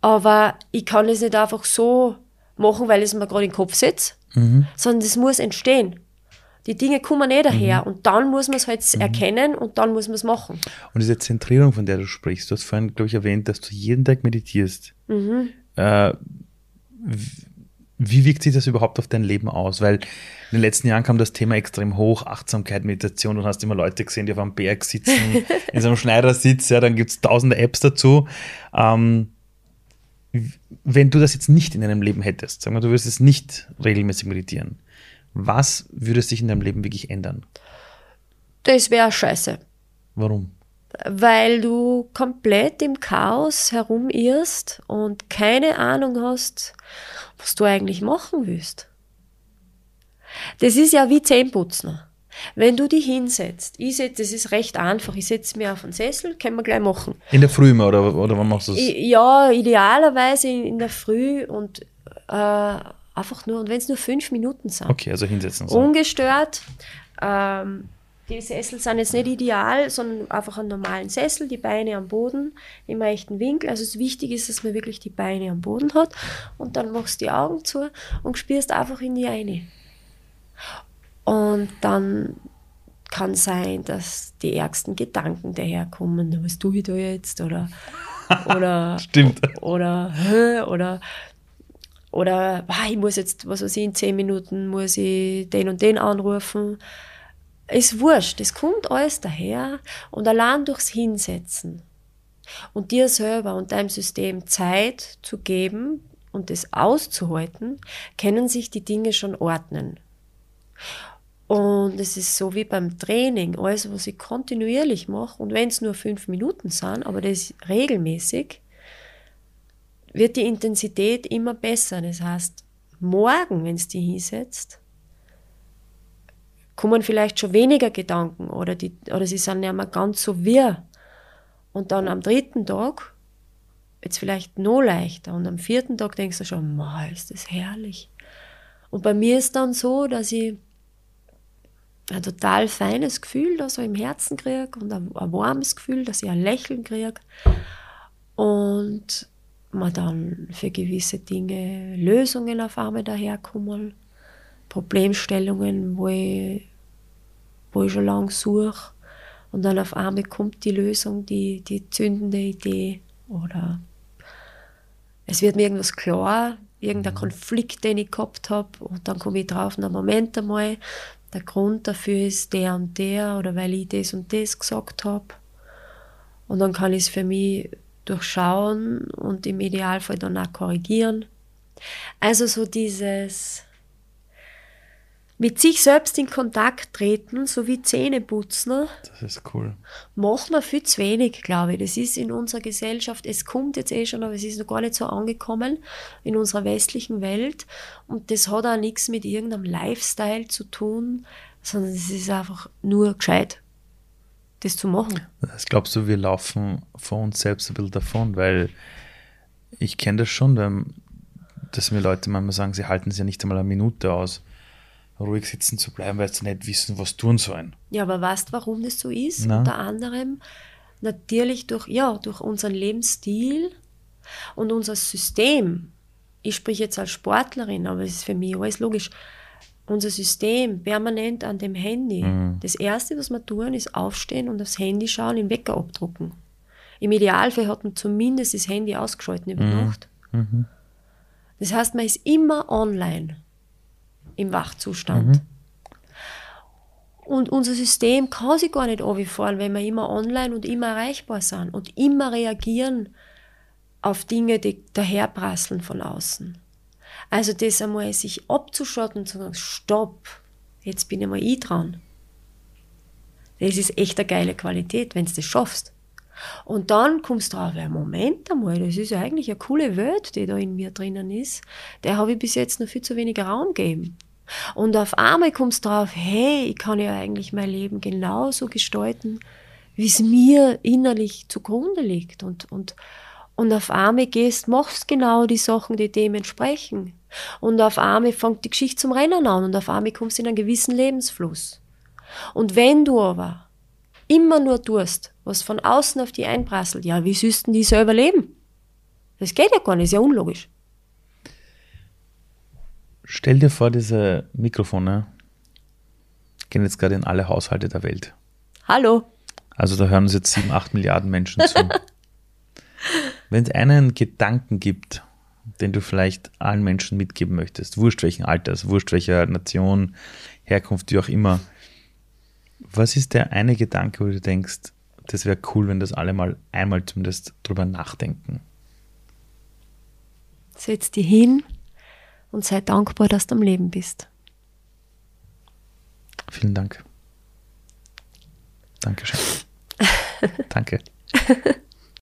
Aber ich kann das nicht einfach so machen, weil es mir gerade in den Kopf sitzt, mhm. sondern das muss entstehen. Die Dinge kommen nicht daher mhm. und dann muss man es halt mhm. erkennen und dann muss man es machen. Und diese Zentrierung, von der du sprichst, du hast vorhin, glaube ich, erwähnt, dass du jeden Tag meditierst. Mhm. Äh, wie wirkt sich das überhaupt auf dein Leben aus? Weil in den letzten Jahren kam das Thema extrem hoch, Achtsamkeit, Meditation. Du hast immer Leute gesehen, die auf einem Berg sitzen, in so einem Schneidersitz, ja, dann gibt es tausende Apps dazu. Ähm, wenn du das jetzt nicht in deinem Leben hättest, sagen wir, du würdest es nicht regelmäßig meditieren, was würde sich in deinem Leben wirklich ändern? Das wäre scheiße. Warum? Weil du komplett im Chaos herumirrst und keine Ahnung hast, was du eigentlich machen willst. Das ist ja wie Zähneputzen. Wenn du dich hinsetzt, ich setze, das ist recht einfach, ich setze mich auf einen Sessel, können wir gleich machen. In der Früh mal, oder, oder wann machst du das? Ja, idealerweise in der Früh und äh, Einfach nur, und wenn es nur fünf Minuten sind. Okay, also hinsetzen. So. Ungestört. Ähm, die Sessel sind jetzt nicht ideal, sondern einfach einen normalen Sessel, die Beine am Boden, im rechten Winkel. Also es wichtig ist, dass man wirklich die Beine am Boden hat. Und dann machst du die Augen zu und spürst einfach in die eine. Und dann kann sein, dass die ärgsten Gedanken daherkommen. Was tue ich da jetzt? Oder, oder, Stimmt. oder, oder oder ah, ich muss jetzt, was weiß ich, in zehn Minuten muss ich den und den anrufen. Ist wurscht, das kommt alles daher und allein durchs Hinsetzen und dir selber und deinem System Zeit zu geben und das auszuhalten, können sich die Dinge schon ordnen. Und es ist so wie beim Training, alles, was ich kontinuierlich mache, und wenn es nur fünf Minuten sind, aber das regelmäßig, wird die Intensität immer besser. Das heißt, morgen, wenn es die hinsetzt, kommen vielleicht schon weniger Gedanken oder, die, oder sie sind nicht mehr ganz so wirr. Und dann am dritten Tag jetzt vielleicht noch leichter. Und am vierten Tag denkst du schon, mal ist das herrlich. Und bei mir ist dann so, dass ich ein total feines Gefühl da so im Herzen kriege und ein, ein warmes Gefühl, dass ich ein Lächeln kriege. Und man dann für gewisse Dinge Lösungen auf einmal daherkommen, Problemstellungen, wo ich, wo ich schon lange suche. Und dann auf einmal kommt die Lösung, die, die zündende Idee. Oder es wird mir irgendwas klar, irgendein mhm. Konflikt, den ich gehabt habe und dann komme ich drauf, na Moment einmal, der Grund dafür ist der und der oder weil ich das und das gesagt habe und dann kann ich es für mich durchschauen und im Idealfall dann auch korrigieren. Also so dieses mit sich selbst in Kontakt treten, so wie Zähne putzen. Das ist cool. Machen wir viel zu wenig, glaube ich. Das ist in unserer Gesellschaft, es kommt jetzt eh schon, aber es ist noch gar nicht so angekommen in unserer westlichen Welt. Und das hat auch nichts mit irgendeinem Lifestyle zu tun, sondern es ist einfach nur gescheit das zu machen. Das glaubst du, wir laufen vor uns selbst ein bisschen davon, weil Ich kenne das schon, weil, dass mir Leute manchmal sagen, sie halten es ja nicht einmal eine Minute aus, ruhig sitzen zu bleiben, weil sie nicht wissen, was tun sollen. Ja, aber weißt du, warum das so ist? Na? Unter anderem natürlich durch, ja, durch unseren Lebensstil und unser System. Ich spreche jetzt als Sportlerin, aber es ist für mich alles logisch. Unser System permanent an dem Handy. Das Erste, was wir tun, ist aufstehen und aufs Handy schauen, den Wecker abdrucken. Im Idealfall hat man zumindest das Handy ausgeschalten über Nacht. Das heißt, man ist immer online im Wachzustand. Und unser System kann sich gar nicht runterfahren, wenn wir immer online und immer erreichbar sind und immer reagieren auf Dinge, die daherprasseln von außen. Also das einmal sich abzuschotten und zu sagen, stopp, jetzt bin ich mal ich dran. Das ist echt eine geile Qualität, wenn du das schaffst. Und dann kommst du drauf, ja, Moment einmal, das ist ja eigentlich eine coole Welt, die da in mir drinnen ist. Der habe ich bis jetzt noch viel zu wenig Raum gegeben. Und auf einmal kommst du drauf, hey, ich kann ja eigentlich mein Leben genauso gestalten, wie es mir innerlich zugrunde liegt. Und, und, und auf einmal gehst, machst genau die Sachen, die dem entsprechen. Und auf einmal fängt die Geschichte zum Rennen an und auf einmal kommst du in einen gewissen Lebensfluss. Und wenn du aber immer nur tust, was von außen auf die einprasselt, ja, wie süß denn die selber leben? Das geht ja gar nicht, ist ja unlogisch. Stell dir vor, diese Mikrofone gehen jetzt gerade in alle Haushalte der Welt. Hallo. Also da hören uns jetzt sieben, acht Milliarden Menschen zu. Wenn es einen Gedanken gibt, den du vielleicht allen Menschen mitgeben möchtest, wurscht welchen Alters, wurscht welcher Nation, Herkunft, wie auch immer, was ist der eine Gedanke, wo du denkst, das wäre cool, wenn das alle mal einmal zumindest drüber nachdenken? Setz dich hin und sei dankbar, dass du am Leben bist. Vielen Dank. Dankeschön. Danke.